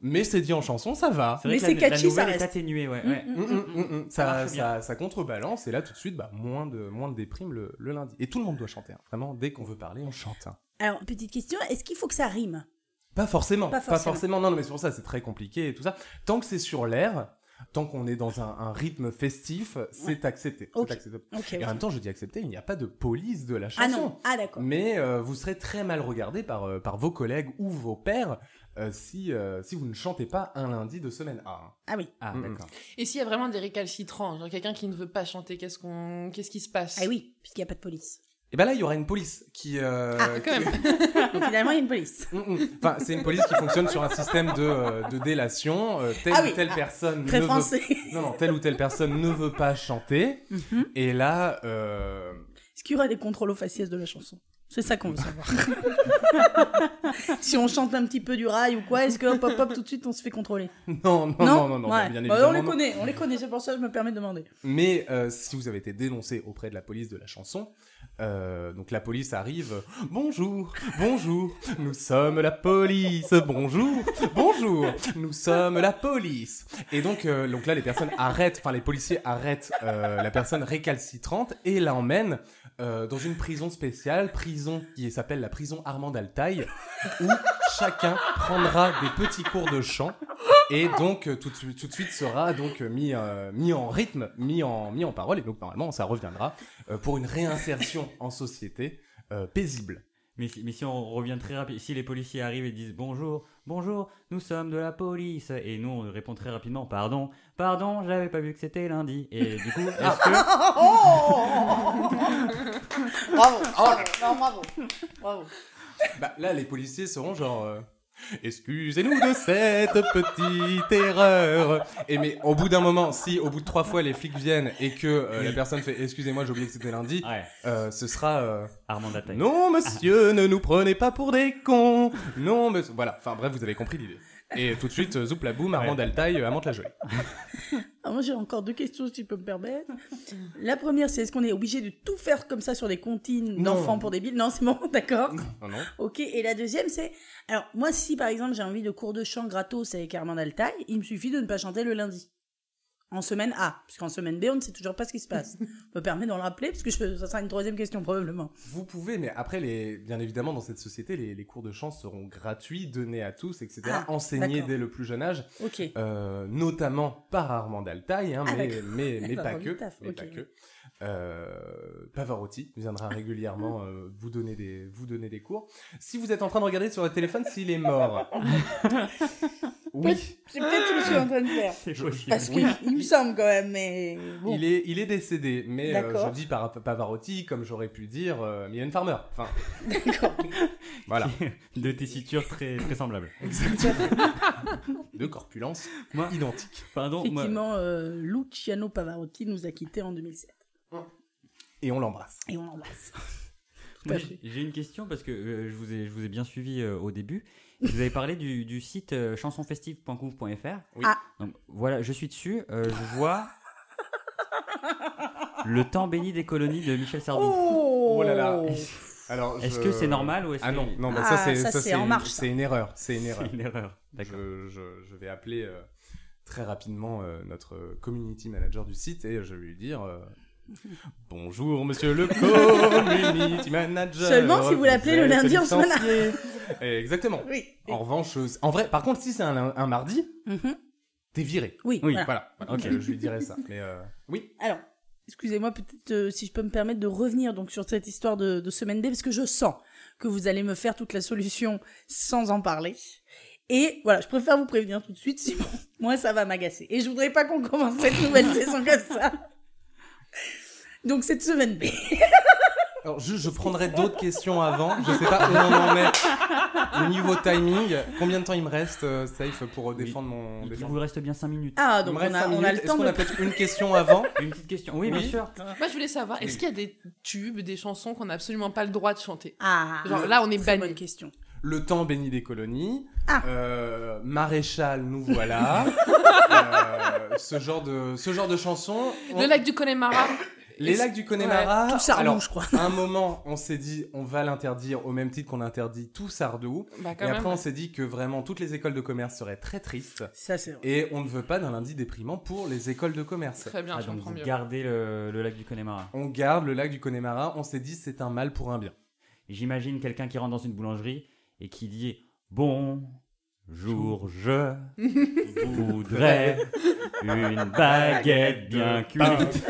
mais c'est dit en chanson, ça va. Mais c'est la, catchy, la nouvelle ça est reste. atténuée, ouais. Mm, ouais. mm, Mm. Ça ça, ça contrebalance et là tout de suite bah, moins de moins de déprime le, le lundi et tout le monde doit chanter hein. vraiment dès qu'on veut parler on chante hein. Alors, petite question, est-ce qu'il faut que ça rime? Pas forcément Pas pas forcément. non, non mais c'est pour ça c'est très compliqué et tout ça tant que c'est sur l'air tant qu'on est dans un, un rythme festif c'est accepté c'est Ok. accepté. Et en même temps je dis accepté il n'y a pas de police de la Ah chanson non, ah d'accord. mais euh, vous serez très mal regardé par, euh, par vos collègues ou vos pères euh, si, euh, si vous ne chantez pas un lundi de semaine A. hein. Ah oui. Ah, d'accord. Et s'il y a vraiment des récalcitrants, genre quelqu'un qui ne veut pas chanter, qu'est-ce qu'on, qu'est-ce qui se passe? Ah oui, puisqu'il n'y a pas de police. Et ben là il y aura une police qui... euh, Ah, quand même. Donc finalement, il y a une police. Mm, mm. Enfin, c'est une police qui fonctionne sur un système de, euh, de délation. Euh, telle Ah ou telle ah, personne Très ne français. veut... Non, non, telle ou telle personne ne veut pas chanter. Mhm. Et là, euh, Est-ce qu'il y aura des contrôles aux faciès de la chanson? C'est ça qu'on veut savoir. si on chante un petit peu du rail ou quoi, est-ce que hop hop hop tout de suite on se fait contrôler? Non, non, non, non, non, Ouais. bien Bah, évidemment. on les non. connaît, on les connaît, c'est pour ça que je me permets de demander. Mais euh, si vous avez été dénoncé auprès de la police de la chanson, euh, donc la police arrive. Bonjour, bonjour, nous sommes la police. Bonjour, bonjour, nous sommes la police. Et donc, euh, donc là, les personnes arrêtent, enfin les policiers arrêtent euh, la personne récalcitrante et l'emmènent dans une prison spéciale, prison qui s'appelle la prison Armand Altaï, où chacun prendra des petits cours de chant et donc euh, tout, de suite- tout de suite sera donc euh, mis, euh, mis en rythme, mis en, mis en parole, et donc normalement ça reviendra euh, pour une réinsertion en société euh, paisible. Mais si, mais si on revient très rapide, si les policiers arrivent et disent bonjour, bonjour, nous sommes de la police, et nous on répond très rapidement pardon, pardon, j'avais pas vu que c'était lundi. Et du coup, est-ce que. Bravo, bravo, non, bravo, bravo. Bah, là les policiers seront genre... Excusez-nous de cette petite erreur. Et mais au bout d'un moment, si au bout de trois fois les flics viennent et que euh, la personne fait excusez-moi j'ai oublié que c'était lundi, Ouais, euh, ce sera euh, Armand. Non, monsieur, ne nous prenez pas pour des cons. Non, mais voilà. Enfin bref, vous avez compris l'idée. Et tout de suite, euh, zoup la boum, Armand Altaï, euh, Amante la jolie. Alors moi j'ai encore deux questions si tu peux me permettre. La première c'est est-ce qu'on est obligé de tout faire comme ça sur des comptines d'enfants pour des billes? Non c'est bon, d'accord. Non, non. Ok, et la deuxième c'est, alors moi si par exemple j'ai envie de cours de chant gratos avec Armand Altaï, il me suffit de ne pas chanter le lundi. En semaine A, puisqu'en semaine B on ne sait toujours pas ce qui se passe. Me permets d'en le rappeler parce que je- ça sera une troisième question probablement. Vous pouvez, mais après, les, bien évidemment, dans cette société, les, les cours de chant seront gratuits, donnés à tous, etc. Ah, enseignés dès le plus jeune âge, Ok. euh, notamment par Armand Altaï, hein, Ah, mais, d'accord. mais, mais Bah, pas que. mais pas que. Euh, Pavarotti viendra régulièrement euh, vous, donner des, vous donner des cours. Si vous êtes en train de regarder sur le téléphone s'il est mort. oui. C'est peut-être ce que je suis en train de faire. C'est possible. Parce Oui. qu'il me semble quand même, mais bon. Il, est, il est décédé, mais euh, je dis par Pavarotti, comme j'aurais pu dire euh, Mylène Farmer. Enfin, D'accord. voilà. De tessitures très, très semblables. De corpulence Moi, identique. pardon, moi, Effectivement, euh, Luciano Pavarotti nous a quittés en 2007. Et on l'embrasse. Et on l'embrasse. J'ai une question parce que euh, je, vous ai, je vous ai bien suivi euh, au début. Vous avez parlé du, du site euh. Oui. Ah. Donc, voilà, je suis dessus. euh, je vois Le temps béni des colonies de Michel Sardou. Oh, Oh là là. Alors, Est-ce je- que c'est normal ou est-ce Ah que non, non, mais Ah, ça c'est ça, ça, c'est c'est en une- marche, ça. C'est une erreur. C'est une erreur. c'est une erreur D'accord. Je, je- je vais appeler euh, très rapidement euh, notre community manager du site et je vais lui dire euh, Bonjour monsieur le community manager. Seulement si vous l'appelez le lundi en semaine. Exactement. Oui. En revanche, en vrai, par contre, si c'est un, un mardi, Mhm. t'es viré. Oui, Oui. voilà. Voilà. Voilà. Ok. Je, je lui dirais ça. Mais euh, oui. Alors, excusez-moi, peut-être euh, si je peux me permettre de revenir donc sur cette histoire de, de semaine D, parce que je sens que vous allez me faire toute la solution sans en parler. Et voilà, je préfère vous prévenir tout de suite, sinon moi ça va m'agacer. Et je voudrais pas qu'on commence cette nouvelle saison comme ça. Donc cette semaine B. Alors, je, je prendrai d'autres questions avant. Je sais pas où on en est. Le niveau timing. Combien de temps il me reste, euh, Safe, pour euh, défendre mon. Il défendre- vous reste bien 5 minutes. Ah, Il donc me on reste a, cinq on a minutes. le Est-ce temps qu'on de... a peut-être une question avant Une petite question. Oui, bien Oui. sûr. Moi, je voulais savoir, est-ce qu'il y a des tubes, des chansons qu'on n'a absolument pas le droit de chanter? Ah, Genre là, on est très banni. bonne question. Le temps béni des colonies. Ah. Euh, Maréchal, nous voilà. Euh, ce genre de ce genre de chansons. on- Le lac du Connemara Les lacs du Connemara. Tout Sardou, alors, je crois. À un moment, on s'est dit, on va l'interdire au même titre qu'on interdit tout Sardou. Bah, Et même. après, on s'est dit que vraiment toutes les écoles de commerce seraient très tristes. Ça c'est vrai. Et on ne veut pas d'un lundi déprimant pour les écoles de commerce. Très bien, Ah, je donc comprends vous mieux. gardez le, le lac du Connemara. On garde le lac du Connemara. On s'est dit, c'est un mal pour un bien. J'imagine quelqu'un qui rentre dans une boulangerie et qui dit Bon jour, je voudrais une baguette bien cuite.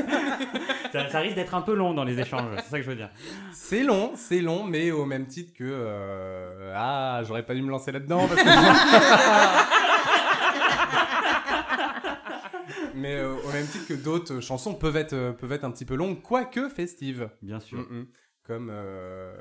Ça, ça risque d'être un peu long dans les échanges, c'est ça que je veux dire. C'est long, c'est long, mais au même titre que. euh, Ah, j'aurais pas dû me lancer là-dedans parce que. mais euh, au même titre que d'autres chansons peuvent être, euh, peuvent être un petit peu longues, quoique festives. Bien sûr. Mm, mm. Comme. euh,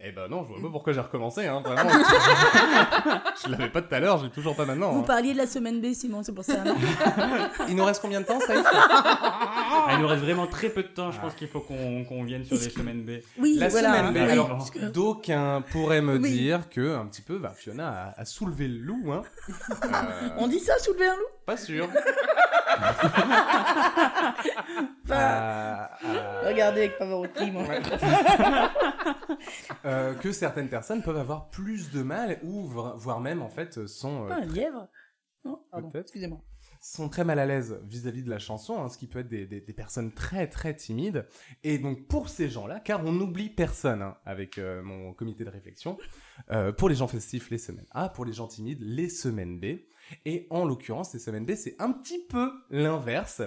Eh ben non, je vois pas pourquoi j'ai recommencé, hein, vraiment. je l'avais pas tout à l'heure, je l'ai toujours pas maintenant. Vous hein. parliez de la semaine B, Simon, c'est pour ça. non Il nous reste combien de temps, ça Ah, il nous reste vraiment très peu de temps. Je pense qu'il faut qu'on vienne sur les semaines B. Oui, La voilà. semaine B, Oui, alors que- d'aucuns pourraient me Oui. dire que un petit peu, bah, Fiona a, a soulevé le loup. Hein. Euh, On dit ça, soulever un loup pas sûr. Enfin, Euh, euh, Regardez avec Pavarotti, moi. Euh, que certaines personnes peuvent avoir plus de mal ou voire même en fait sont, euh, Pas un lièvre Non, pardon, Peut-être. excusez-moi. sont très mal à l'aise vis-à-vis de la chanson, hein, ce qui peut être des, des- des personnes très très timides. Et donc pour ces gens-là, car on n'oublie personne hein, avec euh, mon comité de réflexion, euh, pour les gens festifs, les semaines A, pour les gens timides, les semaines B. Et en l'occurrence, les semaines B, c'est un petit peu l'inverse.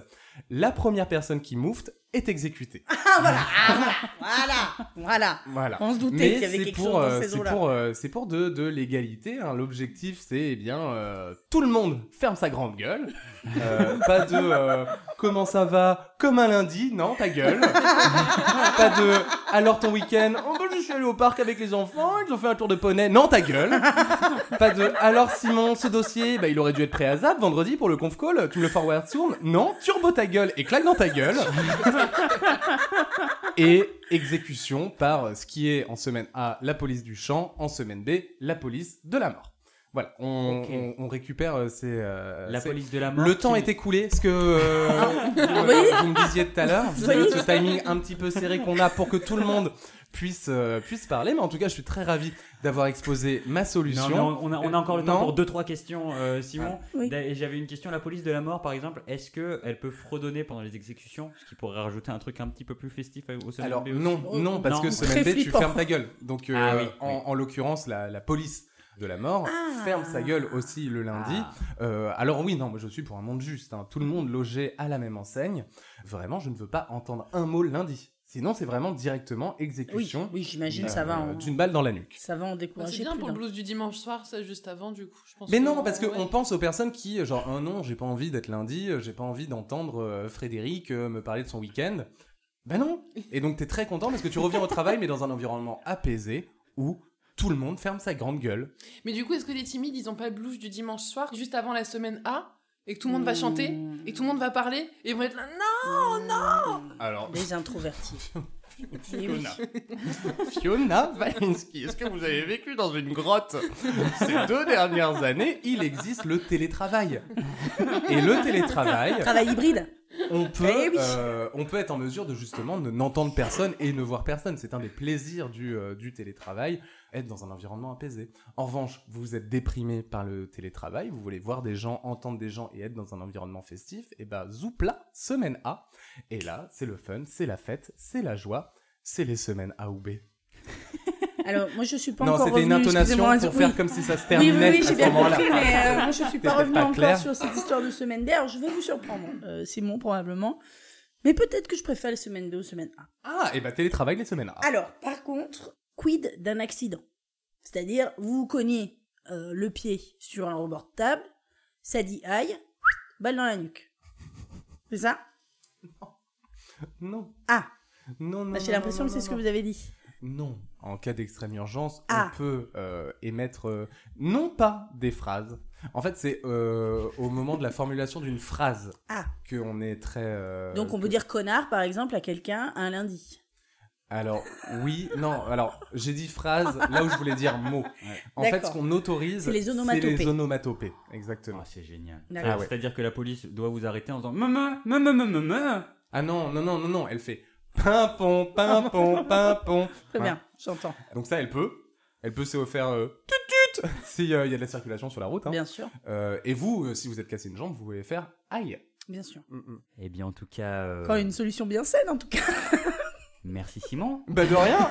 La première personne qui moufte est exécutée. Ah, voilà ah, Voilà Voilà Voilà. On se doutait qu'il y avait quelque pour, chose dans euh, ces c'est eaux-là. pour, euh, c'est pour de, de l'égalité. hein. L'objectif, c'est eh bien euh, tout le monde ferme sa grande gueule. Euh, pas de comment ça va comme un lundi, non, ta gueule. pas de alors ton week-end, je suis allé au parc avec les enfants, ils ont fait un tour de poney, non, ta gueule. pas de alors Simon, ce dossier, bah, il aurait dû être prêt à zap vendredi pour le conf call, tu me le forward soon, non, turbo ta gueule et claque dans ta gueule et exécution par ce qui est en semaine A la police du champ, en semaine B la police de la mort. Voilà, on, Ok. on- on récupère euh, ces. euh, La ces- police de la mort. Le temps est écoulé, ce que euh, vous, me disiez tout à l'heure. Ce timing un petit peu serré qu'on a pour que tout le monde puisse euh, puisse parler, mais en tout cas, je suis très ravi d'avoir exposé ma solution. Non, mais on, on a, on a encore le temps Non. pour deux trois questions, euh, Simon. Oui. Et J'avais une question. La police de la mort, par exemple, est-ce que elle peut fredonner pendant les exécutions, ce qui pourrait rajouter un truc un petit peu plus festif au semaine Alors B aussi non, non, parce non. que semaine B, tu fermes ta gueule. Donc euh, Ah oui, en, oui. en l'occurrence, la, la police de la mort Ah. ferme sa gueule aussi le lundi. Ah. Euh, alors oui, non, moi je suis pour un monde juste. hein. Tout le monde logé à la même enseigne. Vraiment, je ne veux pas entendre un mot le lundi. Sinon, c'est vraiment directement exécution oui j'imagine euh, ça va en... d'une balle dans la nuque. Ça va en Bah, décourager c'est bien plus pour le blues du dimanche soir, ça juste avant du coup. Je pense Mais que- non, parce ouais. qu'on pense aux personnes qui, genre, oh non, j'ai pas envie d'être lundi, euh, j'ai pas envie d'entendre euh, Frédéric euh, me parler de son week-end. Ben non. Et donc t'es très content parce que tu reviens au travail, mais dans un environnement apaisé où tout le monde ferme sa grande gueule. Mais du coup, est-ce que les timides, ils ont pas le blues du dimanche soir juste avant la semaine A et que tout le monde va chanter et que tout le monde va parler et ils vont être là non non Alors, Les introvertis. Eh. Fiona. Fiona Valinski, est-ce que vous avez vécu dans une grotte Ces deux dernières années, il existe le télétravail. Et le télétravail, Travail hybride on peut, Eh oui. euh, on peut être en mesure de justement ne n'entendre personne et ne voir personne. C'est un des plaisirs du, euh, du télétravail, être dans un environnement apaisé. En revanche, vous êtes déprimé par le télétravail, vous voulez voir des gens, entendre des gens et être dans un environnement festif, et ben zoupla, semaine A. Et là, c'est le fun, c'est la fête, c'est la joie, c'est les semaines A ou B. Alors, moi, je suis pas non, encore c'était une revenue, intonation excusez-moi, pour oui. faire comme si ça se Oui, terminait oui, oui, à j'ai ce bien moment-là. compris, mais euh, moi, je suis pas revenue pas encore clair. sur cette histoire de semaine D. Alors, je vais vous surprendre, euh, Simon, probablement. Mais peut-être que je préfère les semaines B aux semaines A. Ah, et bah télétravail les semaines A. Alors, par contre, quid d'un accident? C'est-à-dire, vous vous cognez euh, le pied sur un rebord de table, ça dit aïe, balle dans la nuque. C'est ça? Non. Ah, Non, non. bah, j'ai l'impression que c'est ce que vous avez dit. Non. En cas d'extrême urgence, Ah. on peut euh, émettre euh, non pas des phrases. En fait, c'est euh, au moment de la formulation d'une phrase Ah. qu'on est très. euh, Donc, on que- peut dire connard, par exemple, à quelqu'un un lundi. Alors oui, non. Alors j'ai dit phrase là où je voulais dire mot. En fait, ce qu'on autorise, C'est les onomatopées. les onomatopées, exactement. Ah, c'est génial. Ah, C'est-à-dire que la police doit vous arrêter en disant Maman, maman, maman, maman. Ah non, non, non, non, non. Elle fait pimpon, pimpon, pimpon. Très bien, j'entends. Donc ça, elle peut. Elle peut se faire euh, tut tut s'il y a de la circulation sur la route. hein. Bien sûr, Euh, et vous, euh, si vous êtes cassé une jambe, vous pouvez faire aïe. bien sûr. Mm, mm. Eh bien, en tout cas, euh, Quand une solution bien saine, en tout cas. merci Simon. Bah de rien.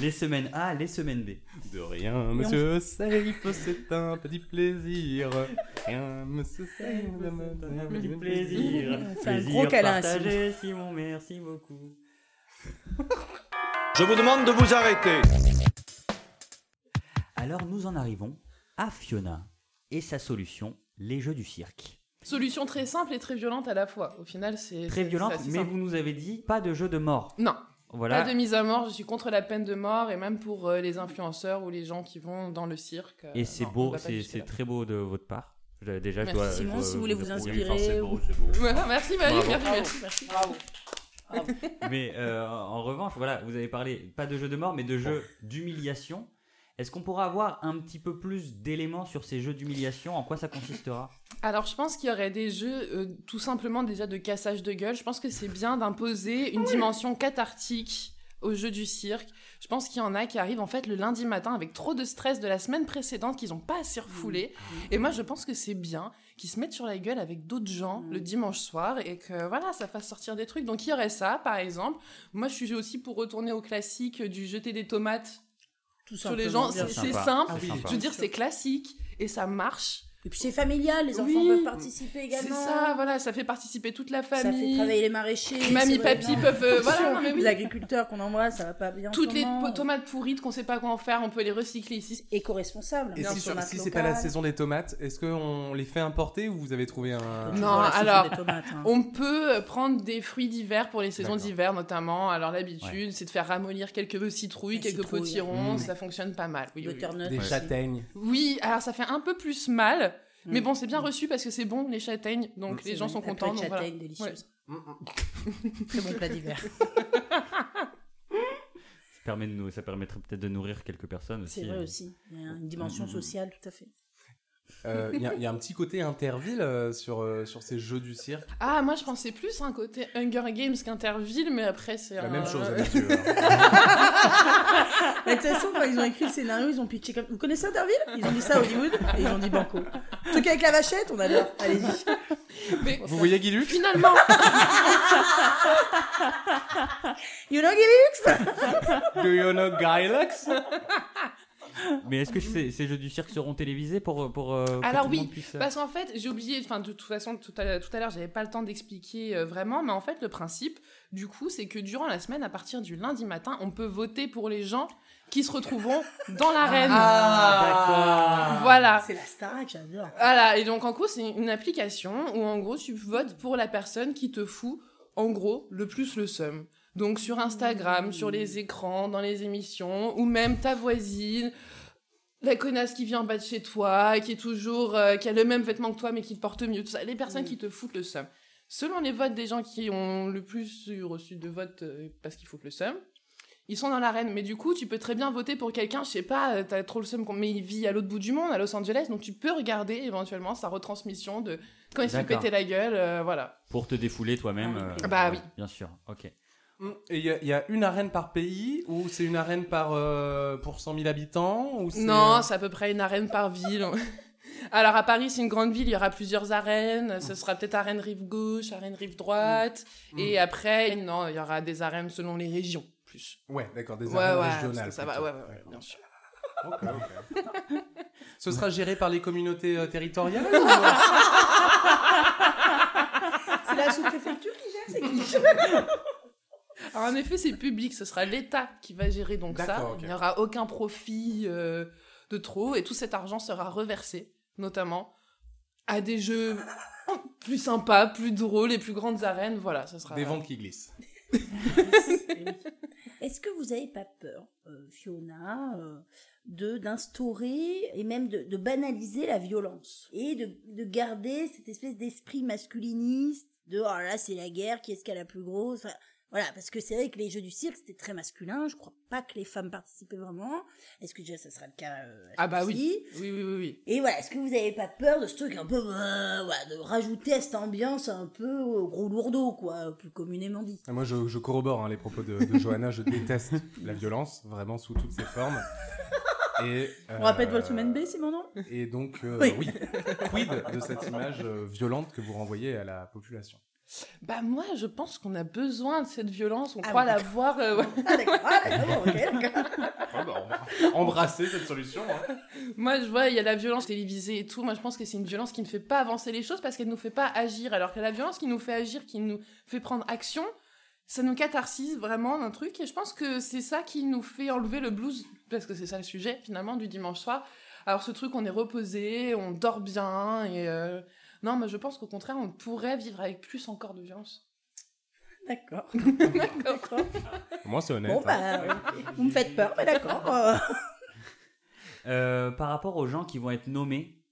Les semaines A, les semaines B. De rien, monsieur Safe, c'est un petit plaisir. Rien, monsieur Safe. Un petit plaisir. Fait un Plaisir gros câlin partagé, Simon, merci beaucoup. Je vous demande de vous arrêter. Alors, nous en arrivons à Fiona et sa solution, les jeux du cirque. Solution très simple et très violente à la fois. Au final, c'est Très c'est- violente, c'est mais simple. vous nous avez dit pas de jeu de mort. Non, Voilà. pas de mise à mort. Je suis contre la peine de mort et même pour euh, les influenceurs ou les gens qui vont dans le cirque. euh, Et c'est beau, c'est très beau de votre part. Je- Déjà, je Merci. dois. Simon, je dois si vous voulez vous inspirer. Enfin, c'est ou- beau, c'est beau. Voilà, merci Marie, Bravo. merci, merci. Bravo. Mais euh, en revanche, voilà, vous avez parlé pas de jeux de mort, mais de jeux d'humiliation. Est-ce qu'on pourra avoir un petit peu plus d'éléments sur ces jeux d'humiliation? En quoi ça consistera? Alors, je pense qu'il y aurait des jeux euh, tout simplement déjà de cassage de gueule. Je pense que c'est bien d'imposer une dimension cathartique aux jeux du cirque. Je pense qu'il y en a qui arrivent en fait le lundi matin avec trop de stress de la semaine précédente qu'ils n'ont pas assez refoulé. Et moi, je pense que c'est bien qu'ils se mettent sur la gueule avec d'autres gens le dimanche soir et que voilà, ça fasse sortir des trucs. Donc, il y aurait ça, par exemple. Moi, je suis aussi pour retourner au classique du jeter des tomates Tout sur les simplement, gens. C'est simple. Ah oui. Je veux dire, c'est classique et ça marche. Et puis c'est familial, les enfants Oui. peuvent participer C'est également. ça, voilà, ça fait participer toute la Ça fait famille. travailler les maraîchers. Mamie, c'est papy non. peuvent, euh, voilà, oui. Les agriculteurs qu'on envoie, ça va pas bien. en Toutes les moment. tomates pourrites qu'on sait pas quoi en faire, on peut les recycler ici. Éco-responsable. Et bien si, sur- si c'est pas la saison des tomates, est-ce qu'on les fait importer ou vous avez trouvé un. Non, alors, des tomates, hein. On peut euh, prendre des fruits d'hiver pour les saisons d'hiver notamment. Alors l'habitude, c'est de faire ramollir quelques citrouilles, Les quelques citrouilles, potirons, mmh. ça fonctionne pas mal. Oui, oui, Des châtaignes. Oui, alors ça fait un peu plus mal, mais Mm. bon, c'est bien reçu parce que c'est bon les châtaignes, donc C'est les gens sont contents. pâte donc voilà. châtaigne délicieuse. Mm, Très bon plat d'hiver. ça, permet de nous, ça permettrait peut-être de nourrir quelques personnes aussi. C'est vrai euh. aussi. Il y a une dimension Mm, mm, mm. sociale, tout à fait. Euh, Il y, a- il y a un petit côté interville euh, sur, euh, sur ces jeux du cirque? Ah, moi je pensais plus un côté Hunger Games qu'Interville, mais après c'est La un- même chose, euh, habitueux. Mais de toute façon, quand ils ont écrit le scénario, ils ont pitché comme. Vous connaissez Interville? Ils ont dit ça à Hollywood et ils ont dit Banco. Truc avec la vachette, on adore. Allez-y. Mais Vous voyez Guy Luc finalement, You know Gilux Do you know Guy Lux? Mais est-ce que ces, ces jeux du cirque seront télévisés pour, pour euh, que Alors tout le oui, monde puisse, euh, Parce qu'en fait, j'ai oublié, enfin de toute façon, tout à, tout à l'heure, j'avais pas le temps d'expliquer euh, vraiment, mais en fait, le principe, du coup, c'est que durant la semaine, à partir du lundi matin, on peut voter pour les gens qui se retrouveront dans l'arène. Ah, Voilà. C'est la Starac, j'adore. Voilà, et donc en gros, c'est une application où en gros, tu votes pour la personne qui te fout, en gros, le plus le seum. Donc sur Instagram, sur les écrans, dans les émissions, ou même ta voisine, la connasse qui vient en bas de chez toi, qui est toujours, euh, qui a le même vêtement que toi mais qui te porte mieux, tout ça, les personnes qui te foutent le seum. Selon les votes des gens qui ont le plus reçu de votes euh, parce qu'ils foutent le seum, ils sont dans l'arène. Mais du coup, tu peux très bien voter pour quelqu'un, je sais pas, euh, t'as trop le seum, mais il vit à l'autre bout du monde, à Los Angeles, donc tu peux regarder éventuellement sa retransmission de quand il se fait péter la gueule, euh, voilà. Pour te défouler toi-même. Ah, euh, Bah oui. Bien sûr, ok. Mm. Et il y, a- il y a une arène par pays ou c'est une arène par, euh, pour 100 000 habitants ou Non, euh, c'est à peu près une arène par ville. Alors à Paris, c'est une grande ville, il y aura plusieurs arènes. Ce sera peut-être arène rive gauche, arène rive droite. Mm. Et après, non, il y aura des arènes selon les régions, plus. Ouais, d'accord, des Ouais, arènes ouais, régionales. ça va, ouais, ouais, ouais, bien sûr. Ok, ok. Ce sera géré par les communautés euh, territoriales ou- C'est la sous-préfecture qui gère, c'est qui? Alors en effet, c'est public, ce sera l'État qui va gérer donc ça. Il n'y aura aucun profit euh, de trop et tout cet argent sera reversé, notamment à des jeux plus sympas, plus drôles, les plus grandes arènes. Voilà, ça sera. Des ventes qui glissent. Est-ce que vous n'avez pas peur, euh, Fiona, euh, de d'instaurer et même de, de banaliser la violence et de, de garder cette espèce d'esprit masculiniste de oh là c'est la guerre, qui est-ce qui a la plus grosse? Enfin, Voilà, parce que c'est vrai que les jeux du cirque c'était très masculin. Je crois pas que les femmes participaient vraiment. Est-ce que déjà ça sera le cas euh, Ah bah oui. Oui, oui, oui, oui. Et voilà, est-ce que vous n'avez pas peur de ce truc un peu, euh, voilà, de rajouter à cette ambiance un peu euh, gros lourdeau, quoi, plus communément dit? Ah, Moi, je, je corrobore hein, les propos de, de Johanna. Je déteste la violence, vraiment sous toutes ses formes. Et, On rappelle euh, votre semaine B, c'est mon nom Et donc, euh, Oui. oui. Quid de cette image euh, violente que vous renvoyez à la population? Bah moi, je pense qu'on a besoin de cette violence. On Ah croit oui, la d'accord. voir. euh, ouais. Ah d'accord, d'accord. Ah bah, on va embrasser cette solution. hein. Moi, je vois, il y a la violence télévisée et tout. Moi, je pense que c'est une violence qui ne fait pas avancer les choses parce qu'elle ne nous fait pas agir. Alors que la violence qui nous fait agir, qui nous fait prendre action, ça nous catharsise vraiment d'un truc. Et je pense que c'est ça qui nous fait enlever le blues, parce que c'est ça le sujet finalement du dimanche soir. Alors ce truc, on est reposé, on dort bien et euh, non, mais je pense qu'au contraire, on pourrait vivre avec plus encore de violence. D'accord. D'accord. Moi, c'est honnête. Bon, hein. bah, vous me faites peur, mais d'accord. euh. Euh, par rapport aux gens qui vont être nommés,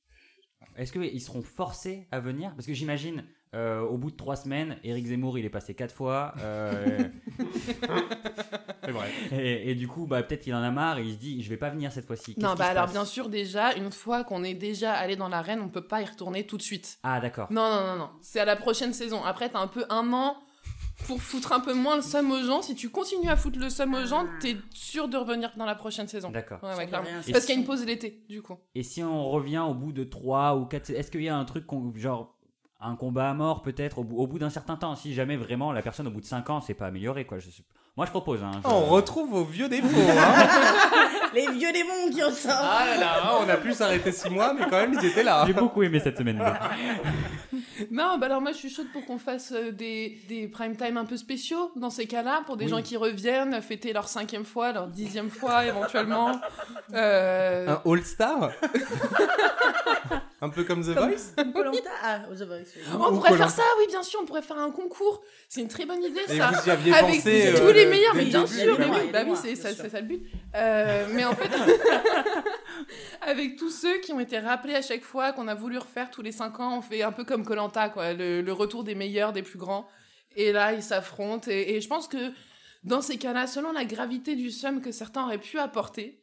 Est-ce qu'ils seront forcés à venir? Parce que j'imagine, euh, au bout de trois semaines, Eric Zemmour, il est passé quatre fois. euh, C'est vrai. et, et du coup, bah, peut-être qu'il en a marre et il se dit, je vais pas venir cette fois-ci. Non, bah alors bien sûr, déjà, une fois qu'on est déjà allé dans l'arène, on peut pas y retourner tout de suite. Ah, d'accord. Non, non, non, non. C'est à la prochaine saison. Après, t'as un peu un an pour foutre un peu moins le seum aux gens. Si tu continues à foutre le seum aux gens, t'es sûr de revenir dans la prochaine saison. D'accord. Ouais, ouais, clairement. Et Parce si- qu'il y a une pause l'été, du coup. Et si on revient au bout de 3 ou 4 est-ce qu'il y a un truc qu'on- genre un combat à mort peut-être au bout, au bout d'un certain temps si jamais vraiment la personne au bout de 5 ans s'est pas améliorée quoi je moi je propose hein, je- On retrouve vos vieux défauts. Hein. Les vieux démons qui ressortent. ah là là, on a pu s'arrêter 6 mois, mais quand même, ils étaient là. j'ai beaucoup aimé cette semaine Non, bah alors moi je suis chaude pour qu'on fasse euh, des, des prime time un peu spéciaux dans ces cas-là, pour des Oui. gens qui reviennent, fêter leur cinquième fois, leur dixième fois éventuellement. Euh, Un All-Star? Un peu comme The Voice Ah, The Voice. oui. Oh, on Ou pourrait faire ça, oui, bien sûr, on pourrait faire un concours. C'est une très bonne idée, Et ça. vous y aviez Avec pensé tous euh, les meilleurs, mais bien sûr, mais oui, bah oui, c'est ça, ça le but. Euh, mais en fait, avec tous ceux qui ont été rappelés à chaque fois, qu'on a voulu refaire tous les 5 ans, on fait un peu comme Colanta, quoi, le, le retour des meilleurs, des plus grands. Et là, ils s'affrontent. Et, et je pense que dans ces cas-là, selon la gravité du somme que certains auraient pu apporter,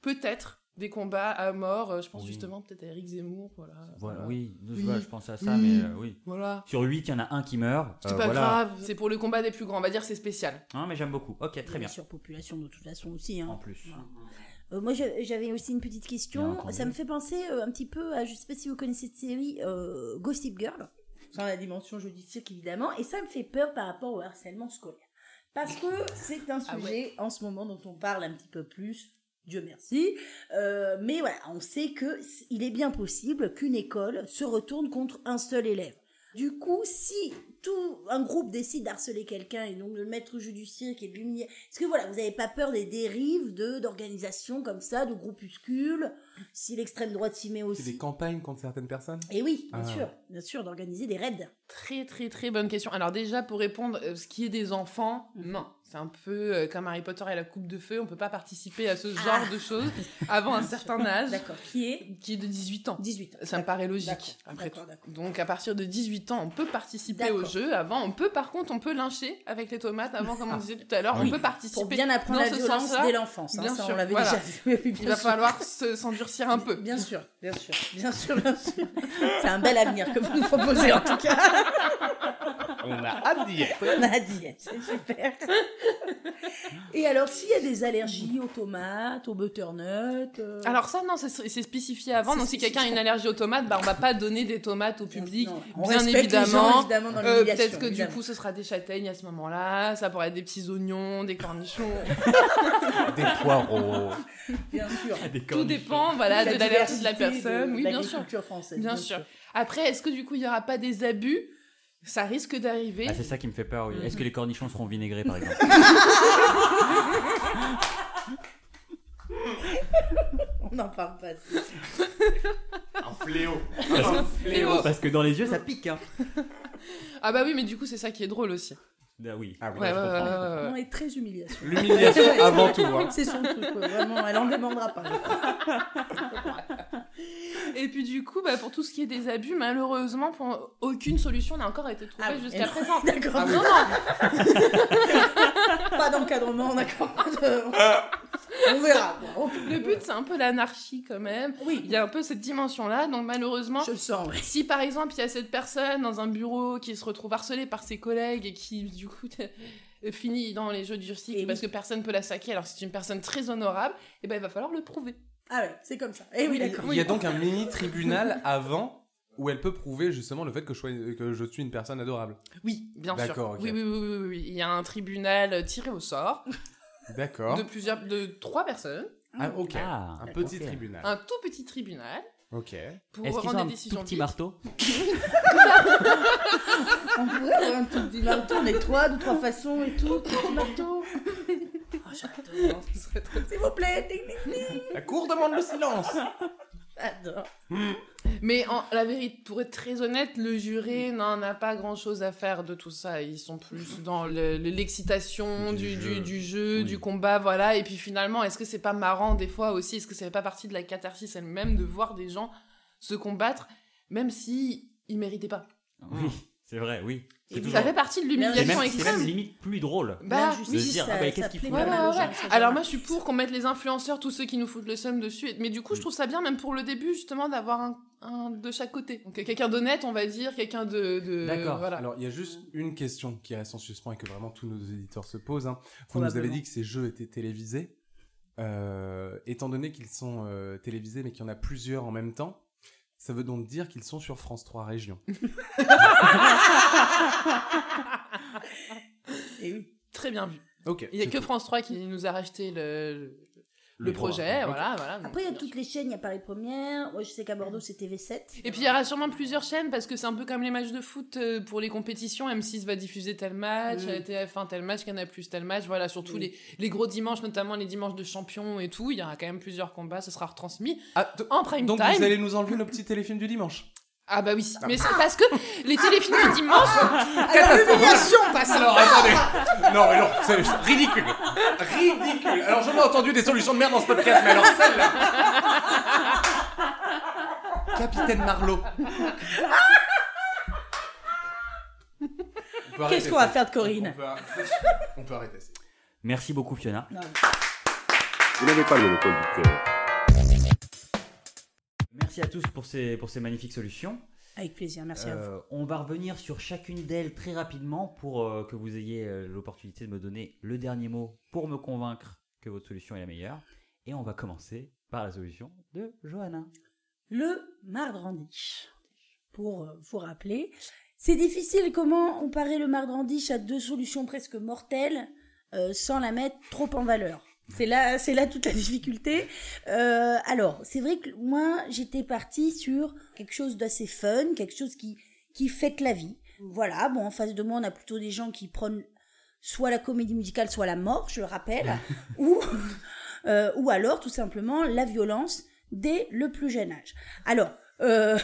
peut-être des combats à mort. euh, Je pense Oui. justement peut-être à Eric Zemmour, voilà. voilà, voilà. oui, je, Oui. vois, je pense à ça Oui. mais euh, oui Voilà. sur 8 il y en a un qui meurt C'est euh, pas voilà. grave, c'est pour le combat des plus grands. On va dire c'est spécial. Hein, mais j'aime beaucoup ok très bien Surpopulation de toute façon aussi. en Hein. plus Euh, moi, j'a- j'avais aussi une petite question. Ça me fait penser euh, un petit peu à, je sais pas si vous connaissez cette série, euh, Gossip Girl, sans la dimension judiciaire évidemment, et ça me fait peur par rapport au harcèlement scolaire. Parce que c'est un Ah sujet en ce moment dont on parle un petit peu plus, Dieu merci. Euh, mais voilà, on sait que il est bien possible qu'une école se retourne contre un seul élève. Du coup, si tout un groupe décide d'harceler quelqu'un et donc de le mettre au jeu du cirque et de l'humilier, est-ce que voilà, vous n'avez pas peur des dérives de d'organisations comme ça, de groupuscules, si l'extrême droite s'y met C'est aussi? des campagnes contre certaines personnes? Et oui, bien Ah. sûr, bien sûr, d'organiser des raids. Très très très bonne question. Alors déjà pour répondre, euh, ce qui est des enfants, non, c'est un peu euh, comme Harry Potter et la coupe de feu, on peut pas participer à ce genre Ah. de choses avant un certain âge, D'accord. Qui est qui est de 18 ans. 18 ans. Ça me paraît logique. D'accord, Après d'accord, tout. d'accord. Donc à partir de 18 ans, on peut participer au jeu. Avant, on peut par contre, on peut lyncher avec les tomates. Avant, comme on disait tout à l'heure, Oui. on peut participer. Pour bien apprendre dans la ce violence sens-là. dès l'enfance. hein, Bien ça, sûr, on l'avait voilà. déjà vu. Il va falloir se- s'endurcir un peu. Bien sûr, bien sûr, bien sûr, bien sûr. C'est un bel avenir que vous nous proposez en tout cas. On a hâte d'y être. On a dit, c'est super. Et alors, s'il y a des allergies aux tomates, aux butternut, euh, Alors ça, non, c'est spécifié avant. C'est Donc si quelqu'un a une allergie aux tomates, bah, on va pas donner des tomates au public. non, bien évidemment. Euh, Peut-être que évidemment. du coup, ce sera des châtaignes à ce moment-là. Ça pourrait être des petits oignons, des cornichons. Des poireaux. bien sûr. Tout dépend, voilà, de l'allergie de la personne. de Oui, bien sûr. française. Bien sûr. Après, est-ce que du coup, il y aura pas des abus Ça risque d'arriver. Ah, c'est ça qui me fait peur oui. est-ce que les cornichons seront vinaigrés par exemple On n'en parle pas. Un fléau. Fléau. parce que dans les yeux ça pique hein Ah bah oui, mais du coup, c'est ça qui est drôle aussi. Ah oui Ah oui, Ouais, je ouais, ouais, comprends. ouais, ouais. On est très humiliation. L'humiliation avant tout. Hein. C'est son truc, ouais, vraiment. Elle en demandera pas. Et puis du coup, bah, pour tout ce qui est des abus, malheureusement, pour aucune solution n'a encore été trouvée Ah oui, jusqu'à présent. D'accord. Ah, non, non, Pas d'encadrement, d'accord. On verra. bon. le but c'est un peu l'anarchie quand même. Oui, Il y a un peu cette dimension-là, donc malheureusement, je le sens. si par exemple il y a cette personne dans un bureau qui se retrouve harcelée par ses collègues et qui du coup euh, finit dans les jeux du cycle Et parce oui. que personne peut la saquer alors que c'est une personne très honorable, et ben il va falloir le prouver. Ah ouais, c'est comme ça. Eh oui, d'accord. Il y a donc un mini tribunal avant où elle peut prouver justement le fait que je, sois- que je suis une personne adorable. Oui, bien sûr. D'accord, ok. Oui, oui, oui, oui, oui. Il y a un tribunal tiré au sort D'accord. de plusieurs, de trois personnes, Ah, ok. Ah, un petit tribunal. un tout petit tribunal Ok. pour est-ce rendre ont un des tout décisions petit vite. marteau On pourrait avoir un tout petit marteau, on est trois, de trois façons et tout. Petit marteau. Oh, S'il vous plaît, ding, ding, ding. La cour demande le silence. J'adore. Mais en, la vérité, pour être très honnête, le juré n'en a pas grand chose à faire de tout ça. Ils sont plus dans le- le- l'excitation Du du, jeu. du, du jeu, Oui. du combat, voilà. Et puis finalement, est-ce que c'est pas marrant des fois aussi? Est-ce que ça fait pas partie de la catharsis elle-même de voir des gens se combattre, même si ils méritaient pas? Oui, c'est vrai, oui. C'est Et toujours- Ça fait partie de l'humiliation même, c'est extrême. même limite plus drôle. Bah, L'injustice, de dire, ça- ah bah, qu'est-ce qu'il plaît faut Ouais, pas ouais, mal aux ouais. gens, ça, Alors moi je suis pour qu'on mette les influenceurs, tous ceux qui nous foutent le seum dessus. Mais du coup je trouve ça bien même pour le début justement d'avoir un, un de chaque côté. Donc quelqu'un d'honnête on va dire, quelqu'un de... de D'accord. Voilà. Alors, il y a juste une question qui reste en suspens et que vraiment tous nos éditeurs se posent. hein. Vous nous avez dit que ces jeux étaient télévisés. Euh, étant donné qu'ils sont euh, télévisés mais qu'il y en a plusieurs en même temps, ça veut donc dire qu'ils sont sur France 3 Région. Et oui. Très bien vu. Ok. Il y a que. France 3 qui nous a racheté le, le, projet. Voilà, voilà. Donc, Après, il y a toutes sûr. les chaînes, il y a Paris Première. Moi, je sais qu'à Bordeaux, c'est TV7. Et puis il y aura sûrement plusieurs chaînes parce que c'est un peu comme les matchs de foot euh, pour les compétitions. M6 va diffuser tel match, Mm. euh, TF1 tel match, Canal Plus tel match. Voilà, surtout Mm. les, les gros dimanches, notamment les dimanches de champions et tout. Il y aura quand même plusieurs combats. Ça sera retransmis Ah, en prime donc time. vous allez nous enlever nos petits téléfilms du dimanche. Ah bah oui, mais c'est parce que les téléfilms du dimanche. L'humiliation passe Alors attendez Non mais non, c'est ridicule Ridicule Alors j'en ai entendu des solutions de merde dans ce podcast, mais alors celle-là Capitaine Marlowe Qu'est-ce qu'on va faire de Corinne on peut, arrêter- on peut arrêter ça. Merci beaucoup, Fiona. Non. Vous n'avez pas le monopole du cœur. Merci à tous pour ces, pour ces magnifiques solutions. Avec plaisir, merci à vous. Euh, on va revenir sur chacune d'elles très rapidement pour euh, que vous ayez euh, l'opportunité de me donner le dernier mot pour me convaincre que votre solution est la meilleure. Et on va commencer par la solution de Johanna. Le mardrandiche. Pour vous rappeler, c'est difficile comment comparer le mardrandiche à deux solutions presque mortelles euh, sans la mettre trop en valeur. C'est là, c'est là toute la difficulté. Euh, alors, c'est vrai que moi, j'étais partie sur quelque chose d'assez fun, quelque chose qui, qui fête la vie. Voilà, bon, en face de moi, on a plutôt des gens qui prônent soit la comédie musicale, soit la mort, je le rappelle, ou, euh, ou alors, tout simplement, la violence dès le plus jeune âge. Alors, euh,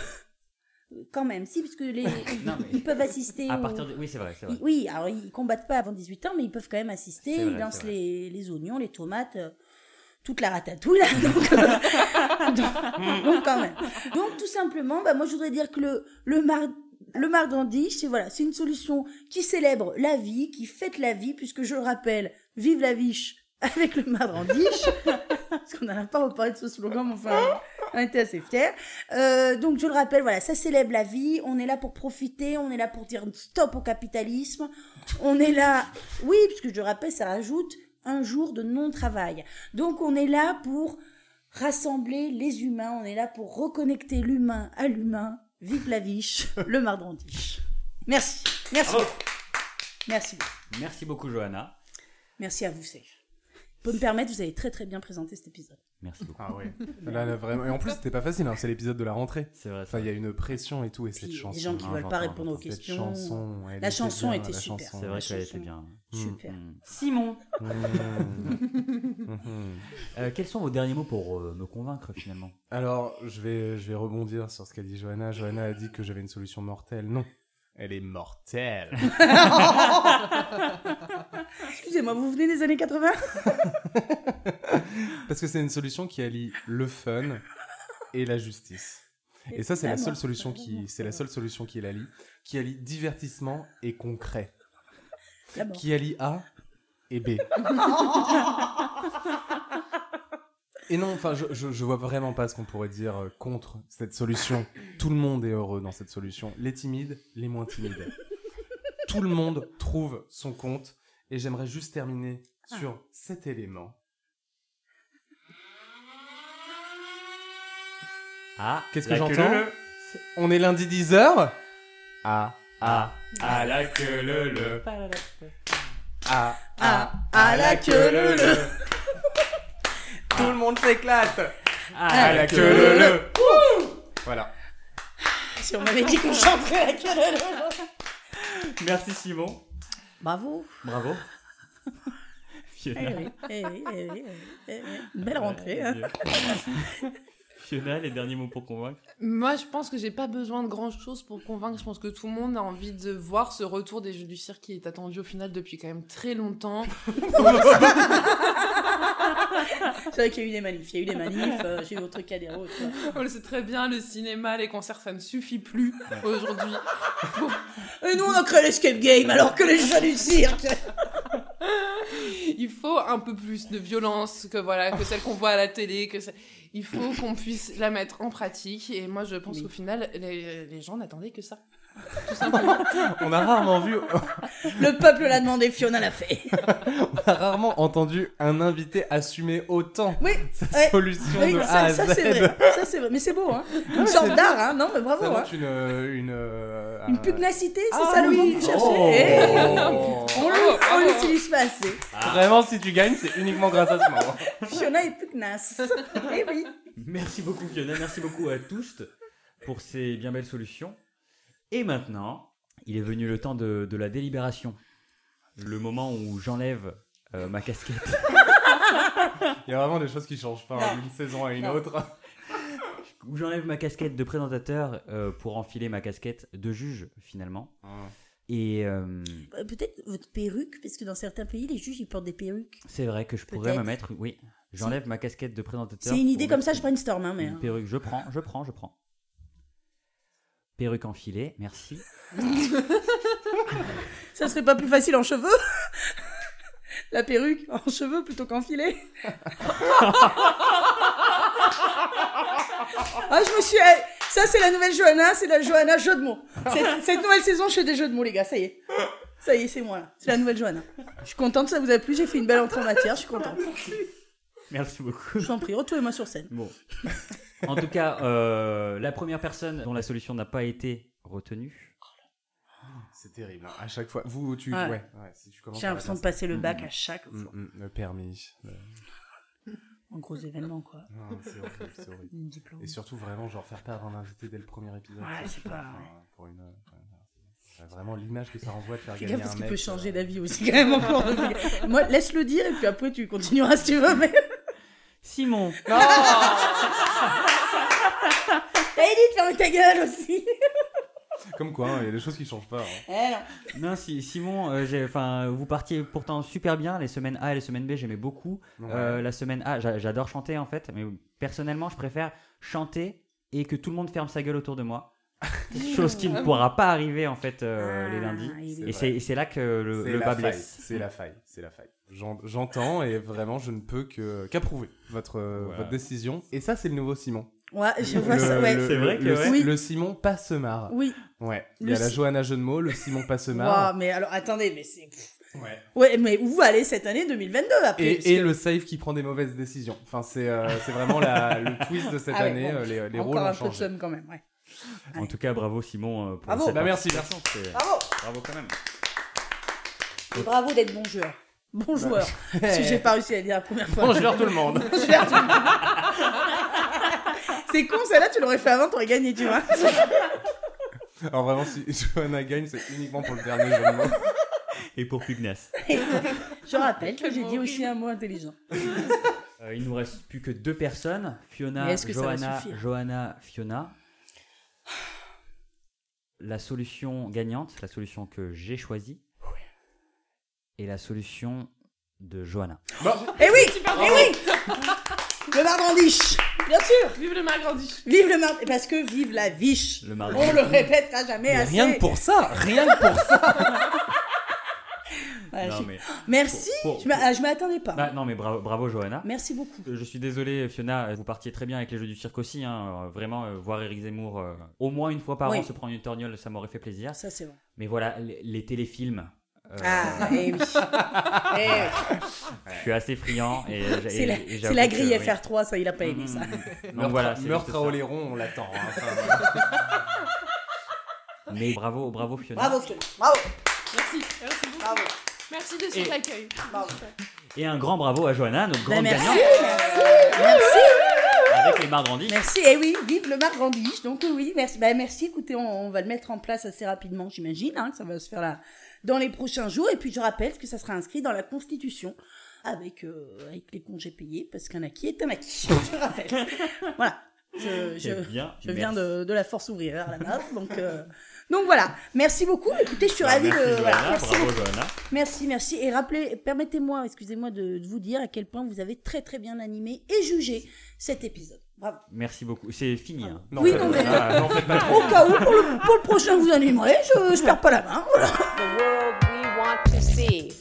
quand même, si, parce que les, Non, mais- ils peuvent assister À partir de... Oui, c'est vrai, c'est vrai. Oui, alors ils combattent pas avant 18 ans, mais ils peuvent quand même assister. Vrai, ils lancent les, les oignons, les tomates, euh, toute la ratatouille. là. donc, euh, donc- donc quand même. Donc tout simplement, bah, moi je voudrais dire que le, le, mar, le c'est voilà, c'est une solution qui célèbre la vie, qui fête la vie, puisque je le rappelle, vive la viche avec le mardrandiche. Parce qu'on n'en a pas reparlé de ce slogan, mais enfin, on était assez fiers. Euh, donc je le rappelle, voilà, ça célèbre la vie. On est là pour profiter, on est là pour dire stop au capitalisme. On est là, oui, puisque je le rappelle, ça rajoute un jour de non-travail. Donc on est là pour rassembler les humains, on est là pour reconnecter l'humain à l'humain. Vive la viche, le mardrandiche. Merci, merci, Bravo. merci, Merci beaucoup, Johanna. merci à vous, Safe. Pour me permettre, vous avez très très bien présenté cet épisode. Merci beaucoup. Ah ouais. Là, là, vraiment. Et en plus, c'était pas facile, hein, c'est l'épisode de la rentrée. C'est vrai. Enfin, il y a une pression et tout, et cette chanson. les gens qui hein, veulent pas répondre aux questions. chanson. La était chanson bien, était la super. C'est vrai qu'elle était bien. Super. Mm. Simon, Mmh. Mhm. euh, quels sont vos derniers mots pour euh, me convaincre finalement? Alors, je vais, je vais rebondir sur ce qu'a dit Johanna. Johanna a dit que j'avais une solution mortelle. Non, elle est mortelle. Excusez-moi, vous venez des années 80 Parce que c'est une solution qui allie le fun et la justice. Et ça, c'est la seule solution qui, c'est la seule solution qui l'allie, qui allie divertissement et concret, qui allie A et B. Et non, enfin, je, je, je vois vraiment pas ce qu'on pourrait dire euh, contre cette solution. Tout le monde est heureux dans cette solution. Les timides, les moins timides. Tout le monde trouve son compte. Et j'aimerais juste terminer sur cet élément. Ah, Qu'est-ce que j'entends. On est lundi 10h Ah, Ah, à la queue le le. ah, Ah, à la queue leu leu. Tout le monde s'éclate À la queue le le Voilà. Si on m'avait dit qu'on chanterait la queue leu leu. Merci Simon. Bravo. Bravo. Eh oui, eh oui, eh oui, eh oui, eh belle rentrée. hein. Fiona, les derniers mots pour convaincre Moi, je pense que j'ai pas besoin de grand chose pour convaincre. Je pense que tout le monde a envie de voir ce retour des Jeux du cirque qui est attendu au final depuis quand même très longtemps. C'est vrai qu'il y a eu des manifs, il y a eu des manifs, euh, j'ai eu autre autres. On le sait très bien, le cinéma, les concerts, ça ne suffit plus aujourd'hui. Et nous, on a créé l'escape game alors que les jeux du cirque. Il faut un peu plus de violence que voilà que celle qu'on voit à la télé. Que ça- il faut qu'on puisse la mettre en pratique. Et moi, je pense qu'au final, les, les gens n'attendaient que ça. Tout simplement. On a rarement vu, Le peuple l'a demandé, Fiona l'a fait. on a rarement entendu un invité assumer autant Oui, sa ouais. solution oui de A ça, à ça Z. c'est vrai. Ça c'est vrai. Mais c'est beau, hein. Une sorte d'art, hein. Non, mais Ça bravo. Hein. montre une, une, euh, Une un- pugnacité, c'est Ah ça le oui. mot que vous cherchez Oh. Eh, Oh. On l'u- on l'utilise pas assez. Vraiment, si tu gagnes, c'est uniquement grâce à ce moment. Fiona est pugnace. Eh oui. Merci beaucoup Fiona, merci beaucoup à tous pour ces bien belles solutions. Et maintenant, il est venu le temps de, de la délibération. Le moment où j'enlève euh, ma casquette. Il y a vraiment des choses qui changent pas hein, d'une saison à une Non. autre. où j'enlève ma casquette de présentateur euh, pour enfiler ma casquette de juge finalement. Et euh, Euh, Peut-être votre perruque, parce que dans certains pays, les juges ils portent des perruques. c'est vrai que je pourrais me Peut-être. mettre, oui, j'enlève ma casquette de présentateur. C'est une idée pour comme mettre ça, je brainstorm, hein, mais. Une perruque, je prends, je prends, je prends. Perruque enfilée, merci. Ça serait pas plus facile en cheveux? La perruque en cheveux plutôt qu'en filet Ah, je me suis. eh, Ça, c'est la nouvelle Johanna, c'est la Johanna jeu de mots. Cette, cette nouvelle saison, je fais des jeux de mots, les gars, ça y est. Ça y est, c'est moi, là. C'est la nouvelle Johanna. Je suis contente, ça vous a plu, j'ai fait une belle entrée en matière, je suis contente. Merci beaucoup. Je vous en prie, retrouvez-moi sur scène. Bon. En tout cas, euh, la première personne dont la solution n'a pas été retenue. C'est terrible. hein. À chaque fois. Vous, tu. Ouais. Ouais. ouais, si tu commences J'ai à l'impression de passer le bac à chaque ça. fois. Mm, mm, le permis. Le- Un gros événement, quoi. Non, c'est horrible, c'est horrible. Diplôme. Et surtout, vraiment, genre, faire perdre un invité dès le premier épisode. Ouais, c'est pas- Enfin, Pour une. c'est Vraiment l'image que ça renvoie de faire Fais gagner gaffe parce un qu'il mec. peut changer euh, d'avis aussi quand même encore. Moi, laisse-le dire et puis après tu continueras si tu veux. Mais... Simon. Fermer ta gueule aussi. Comme quoi, hein, il y a des choses qui changent pas. hein. Eh non. Non, si, Simon, euh, vous partiez pourtant super bien. Les semaines A et les semaines B, j'aimais beaucoup. Ouais. Euh, la semaine A, j'a- j'adore chanter en fait, mais personnellement, je préfère chanter et que tout le monde ferme sa gueule autour de moi. Chose qui ne pourra pas arriver en fait euh, Ah, les lundis. Et c'est là que le, le bas blesse. C'est la faille, c'est la faille. J'en- J'entends et vraiment je ne peux qu'approuver votre Voilà. votre décision. Et ça c'est le nouveau Simon. Ouais, je vois Le- ça. Ouais. C'est vrai que le, ouais. Oui. le Simon Passemar. Oui. Ouais. Il y a la Si- Johanna jeu de mots, le Simon Wow, Passemar. mais alors attendez, mais c'est. Ouais. Ouais, mais où va aller cette année 2022 après Et, et que- le safe qui prend des mauvaises décisions. Enfin, c'est euh, c'est vraiment la, le twist de cette Ah ouais, année. bon. euh, les les Encore rôles ont un peu de changé. somme quand même. Ouais. En tout cas, bravo Simon euh, pour Bravo. cette Bah, merci, participation. C'est- Bravo. Bravo quand même. Et bravo d'être bon joueur. Bon joueur. Parce que j'ai pas réussi à le dire la première fois. Bonjour tout le monde. Bonjour, tout le monde. C'est con, celle-là, tu l'aurais fait avant, t'aurais gagné, tu vois. Alors vraiment, si Johanna gagne, c'est uniquement pour le dernier jeu de mots. Et pour Pugnas. Je rappelle que j'ai dit aussi un mot intelligent. Euh, il nous reste plus que deux personnes. Fiona, Johanna, Johanna, Fiona. La solution gagnante, la solution que j'ai choisie, est la solution de Johanna. Eh oui Eh oui Le Mardrandiche Bien sûr Vive le Magrandiche Vive le Mard... Parce que vive la viche Le. On le répétera jamais Mais assez. rien que pour ça, rien que pour ça. Voilà, Non, j'ai- mais, Merci Pour- pour- Je ah, m'attendais pas. Bah, non, mais bravo, bravo Johanna. Merci beaucoup. Euh, Je suis désolé, Fiona, vous partiez très bien avec les jeux du cirque aussi. hein. Euh, Vraiment, euh, voir Eric Zemmour euh, au moins une fois par Oui. an se prendre une torgnole, ça m'aurait fait plaisir. Ça, c'est bon. Mais voilà, les, les téléfilms. Euh, Ah, eh oui. Eh oui. Je suis assez friand. et C'est la, et la que, grille oui. FR3, ça, il a pas aimé ça. Donc Meurtre, voilà, c'est meurtre à. Oléron, on l'attend. hein. Enfin, Mais bravo, bravo Fiona. Bravo, Fiona. Bravo. Merci, merci beaucoup. Bravo. Merci de Et- cet accueil. Bravo. Et un grand bravo à Johanna, notre Ben, grande merci. gagnante Merci. Merci. avec les Margrandis. Merci. Eh oui, vive le Margrandiche. Donc oui, merci. Ben, merci. Écoutez, on, on va le mettre en place assez rapidement, j'imagine. Hein, que ça va se faire là dans les prochains jours. Et puis je rappelle que ça sera inscrit dans la Constitution avec, euh, avec les congés payés, parce qu'un acquis est un acquis. Je rappelle. voilà. Je, je, Eh bien, je viens de, de la force ouvrière à la base. Donc, euh, donc voilà. Merci beaucoup. Écoutez, je suis Bah, ravie merci de. voilà, merci bravo. Merci, merci. Et rappelez, permettez-moi, excusez-moi de, de vous dire à quel point vous avez très très bien animé et jugé cet épisode. Bravo. Merci beaucoup. C'est fini. hein. Non, Oui, non, mais- ah, non, faites pas trop. Au cas où, pour le, pour le prochain vous animerez, je, je perds pas la main. Voilà. The world we want to see.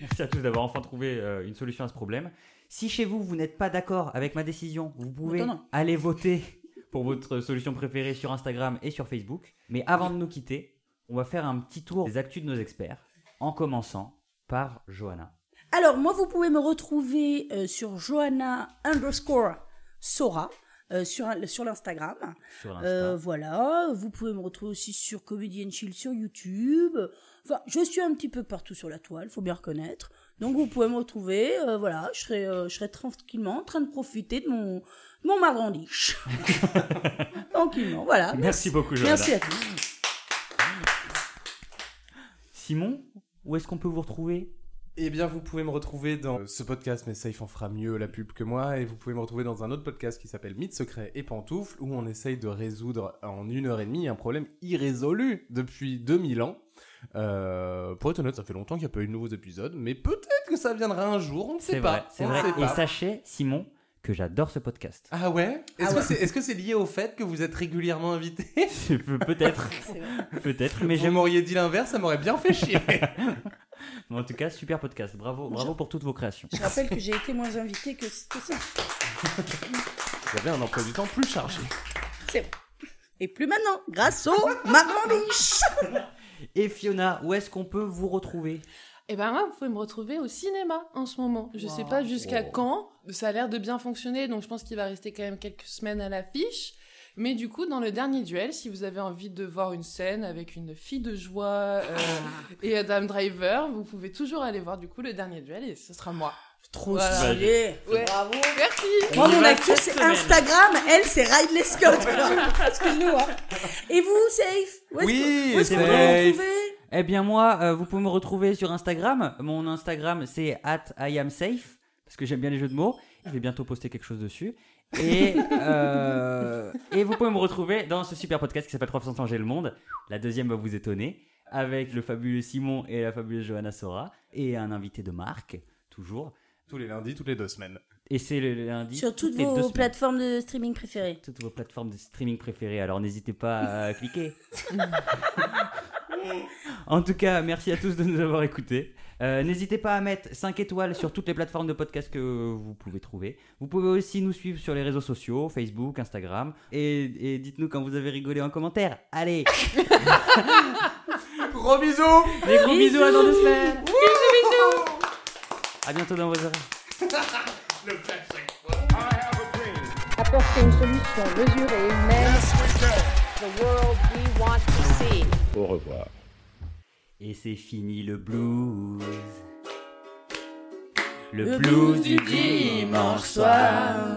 Merci à tous d'avoir enfin trouvé euh, une solution à ce problème. Si chez vous, vous n'êtes pas d'accord avec ma décision, vous pouvez Attends, aller voter pour votre solution préférée sur Instagram et sur Facebook. Mais avant de nous quitter, on va faire un petit tour des actus de nos experts, en commençant par Johanna. Alors, moi, vous pouvez me retrouver euh, sur Johanna underscore Sora. euh, sur, sur l'Instagram. Euh, voilà, vous pouvez me retrouver aussi sur Comedy and Chill sur YouTube. Enfin, je suis un petit peu partout sur la toile, faut bien reconnaître. Donc vous pouvez me retrouver, euh, voilà, je serai, je serai tranquillement en train de profiter de mon, de mon. Tranquillement, voilà. Merci beaucoup, Johanna. Merci à tous. Simon, où est-ce qu'on peut vous retrouver? Eh bien, vous pouvez me retrouver dans ce podcast, mais Safe en fera mieux la pub que moi, et vous pouvez me retrouver dans un autre podcast qui s'appelle Mythes secrets et pantoufles, où on essaye de résoudre en une heure et demie un problème irrésolu depuis 2000 ans. Euh, pour être honnête, ça fait longtemps qu'il n'y a pas eu de nouveaux épisodes, mais peut-être que ça viendra un jour, on ne sait C'est pas. vrai, c'est vrai. Et sachez, Simon, que j'adore ce podcast. Ah ouais? Est-ce Ah que ouais. c'est est -ce c'est lié au fait que vous êtes régulièrement invité? Peut-être, peut-être, mais Vous m'auriez dit l'inverse, ça m'aurait bien fait chier. En tout cas, super podcast. Bravo, bravo pour toutes vos créations. Je rappelle que j'ai été moins invitée que, que ça. J'avais un emploi du temps plus chargé. C'est vrai. Et plus maintenant, grâce au marrandiche. Et Fiona, où est-ce qu'on peut vous retrouver? Et ben moi, vous pouvez me retrouver au cinéma en ce moment. Je sais pas jusqu'à quand. Ça a l'air de bien fonctionner, donc je pense qu'il va rester quand même quelques semaines à l'affiche. Mais du coup, dans le dernier duel, si vous avez envie de voir une scène avec une fille de joie euh, et Adam Driver, vous pouvez toujours aller voir du coup le dernier duel et ce sera moi. Trop Voilà. stylé. Ouais. Bravo. Merci. Moi, mon actu, c'est. Instagram. Elle, c'est Ridley Scott. Excuse-nous. Hein. Et vous, Safe? Où est-ce Oui, que- vous retrouver? Eh bien moi, euh, vous pouvez me retrouver sur Instagram. Mon Instagram c'est at I am safe parce que j'aime bien les jeux de mots. Je vais bientôt poster quelque chose dessus. Et, euh, et vous pouvez me retrouver dans ce super podcast qui s'appelle 300 changer le monde. La deuxième va vous étonner avec le fabuleux Simon et la fabuleuse Johanna Sora et un invité de marque toujours. Tous les lundis, toutes les deux semaines. Et c'est le lundi Sur toutes deux vos semaines. plateformes de streaming préférées. toutes vos plateformes de streaming préférées. Alors n'hésitez pas à cliquer. en tout cas, merci à tous de nous avoir écoutés. Euh, n'hésitez pas à mettre 5 étoiles sur toutes les plateformes de podcast que vous pouvez trouver. Vous pouvez aussi nous suivre sur les réseaux sociaux, Facebook, Instagram. Et, et dites-nous quand vous avez rigolé en commentaire. Allez, Gros bisous des gros bisous à dans deux semaines. Bisous, bisous. À bientôt dans vos oreilles. Apporter une solution mesurée, humaine. The world we want to see. Au revoir. Et c'est fini le blues. Le, Le blues blues du du dimanche soir.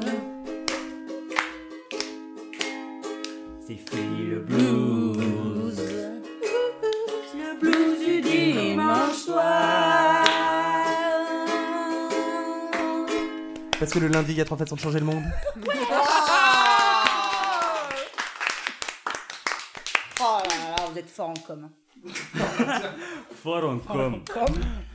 C'est fini le blues. Le blues du dimanche soir. Parce que le lundi, il y a trois façons de changer le monde. Oh là là, vous êtes fort en com. Fort en com. Com.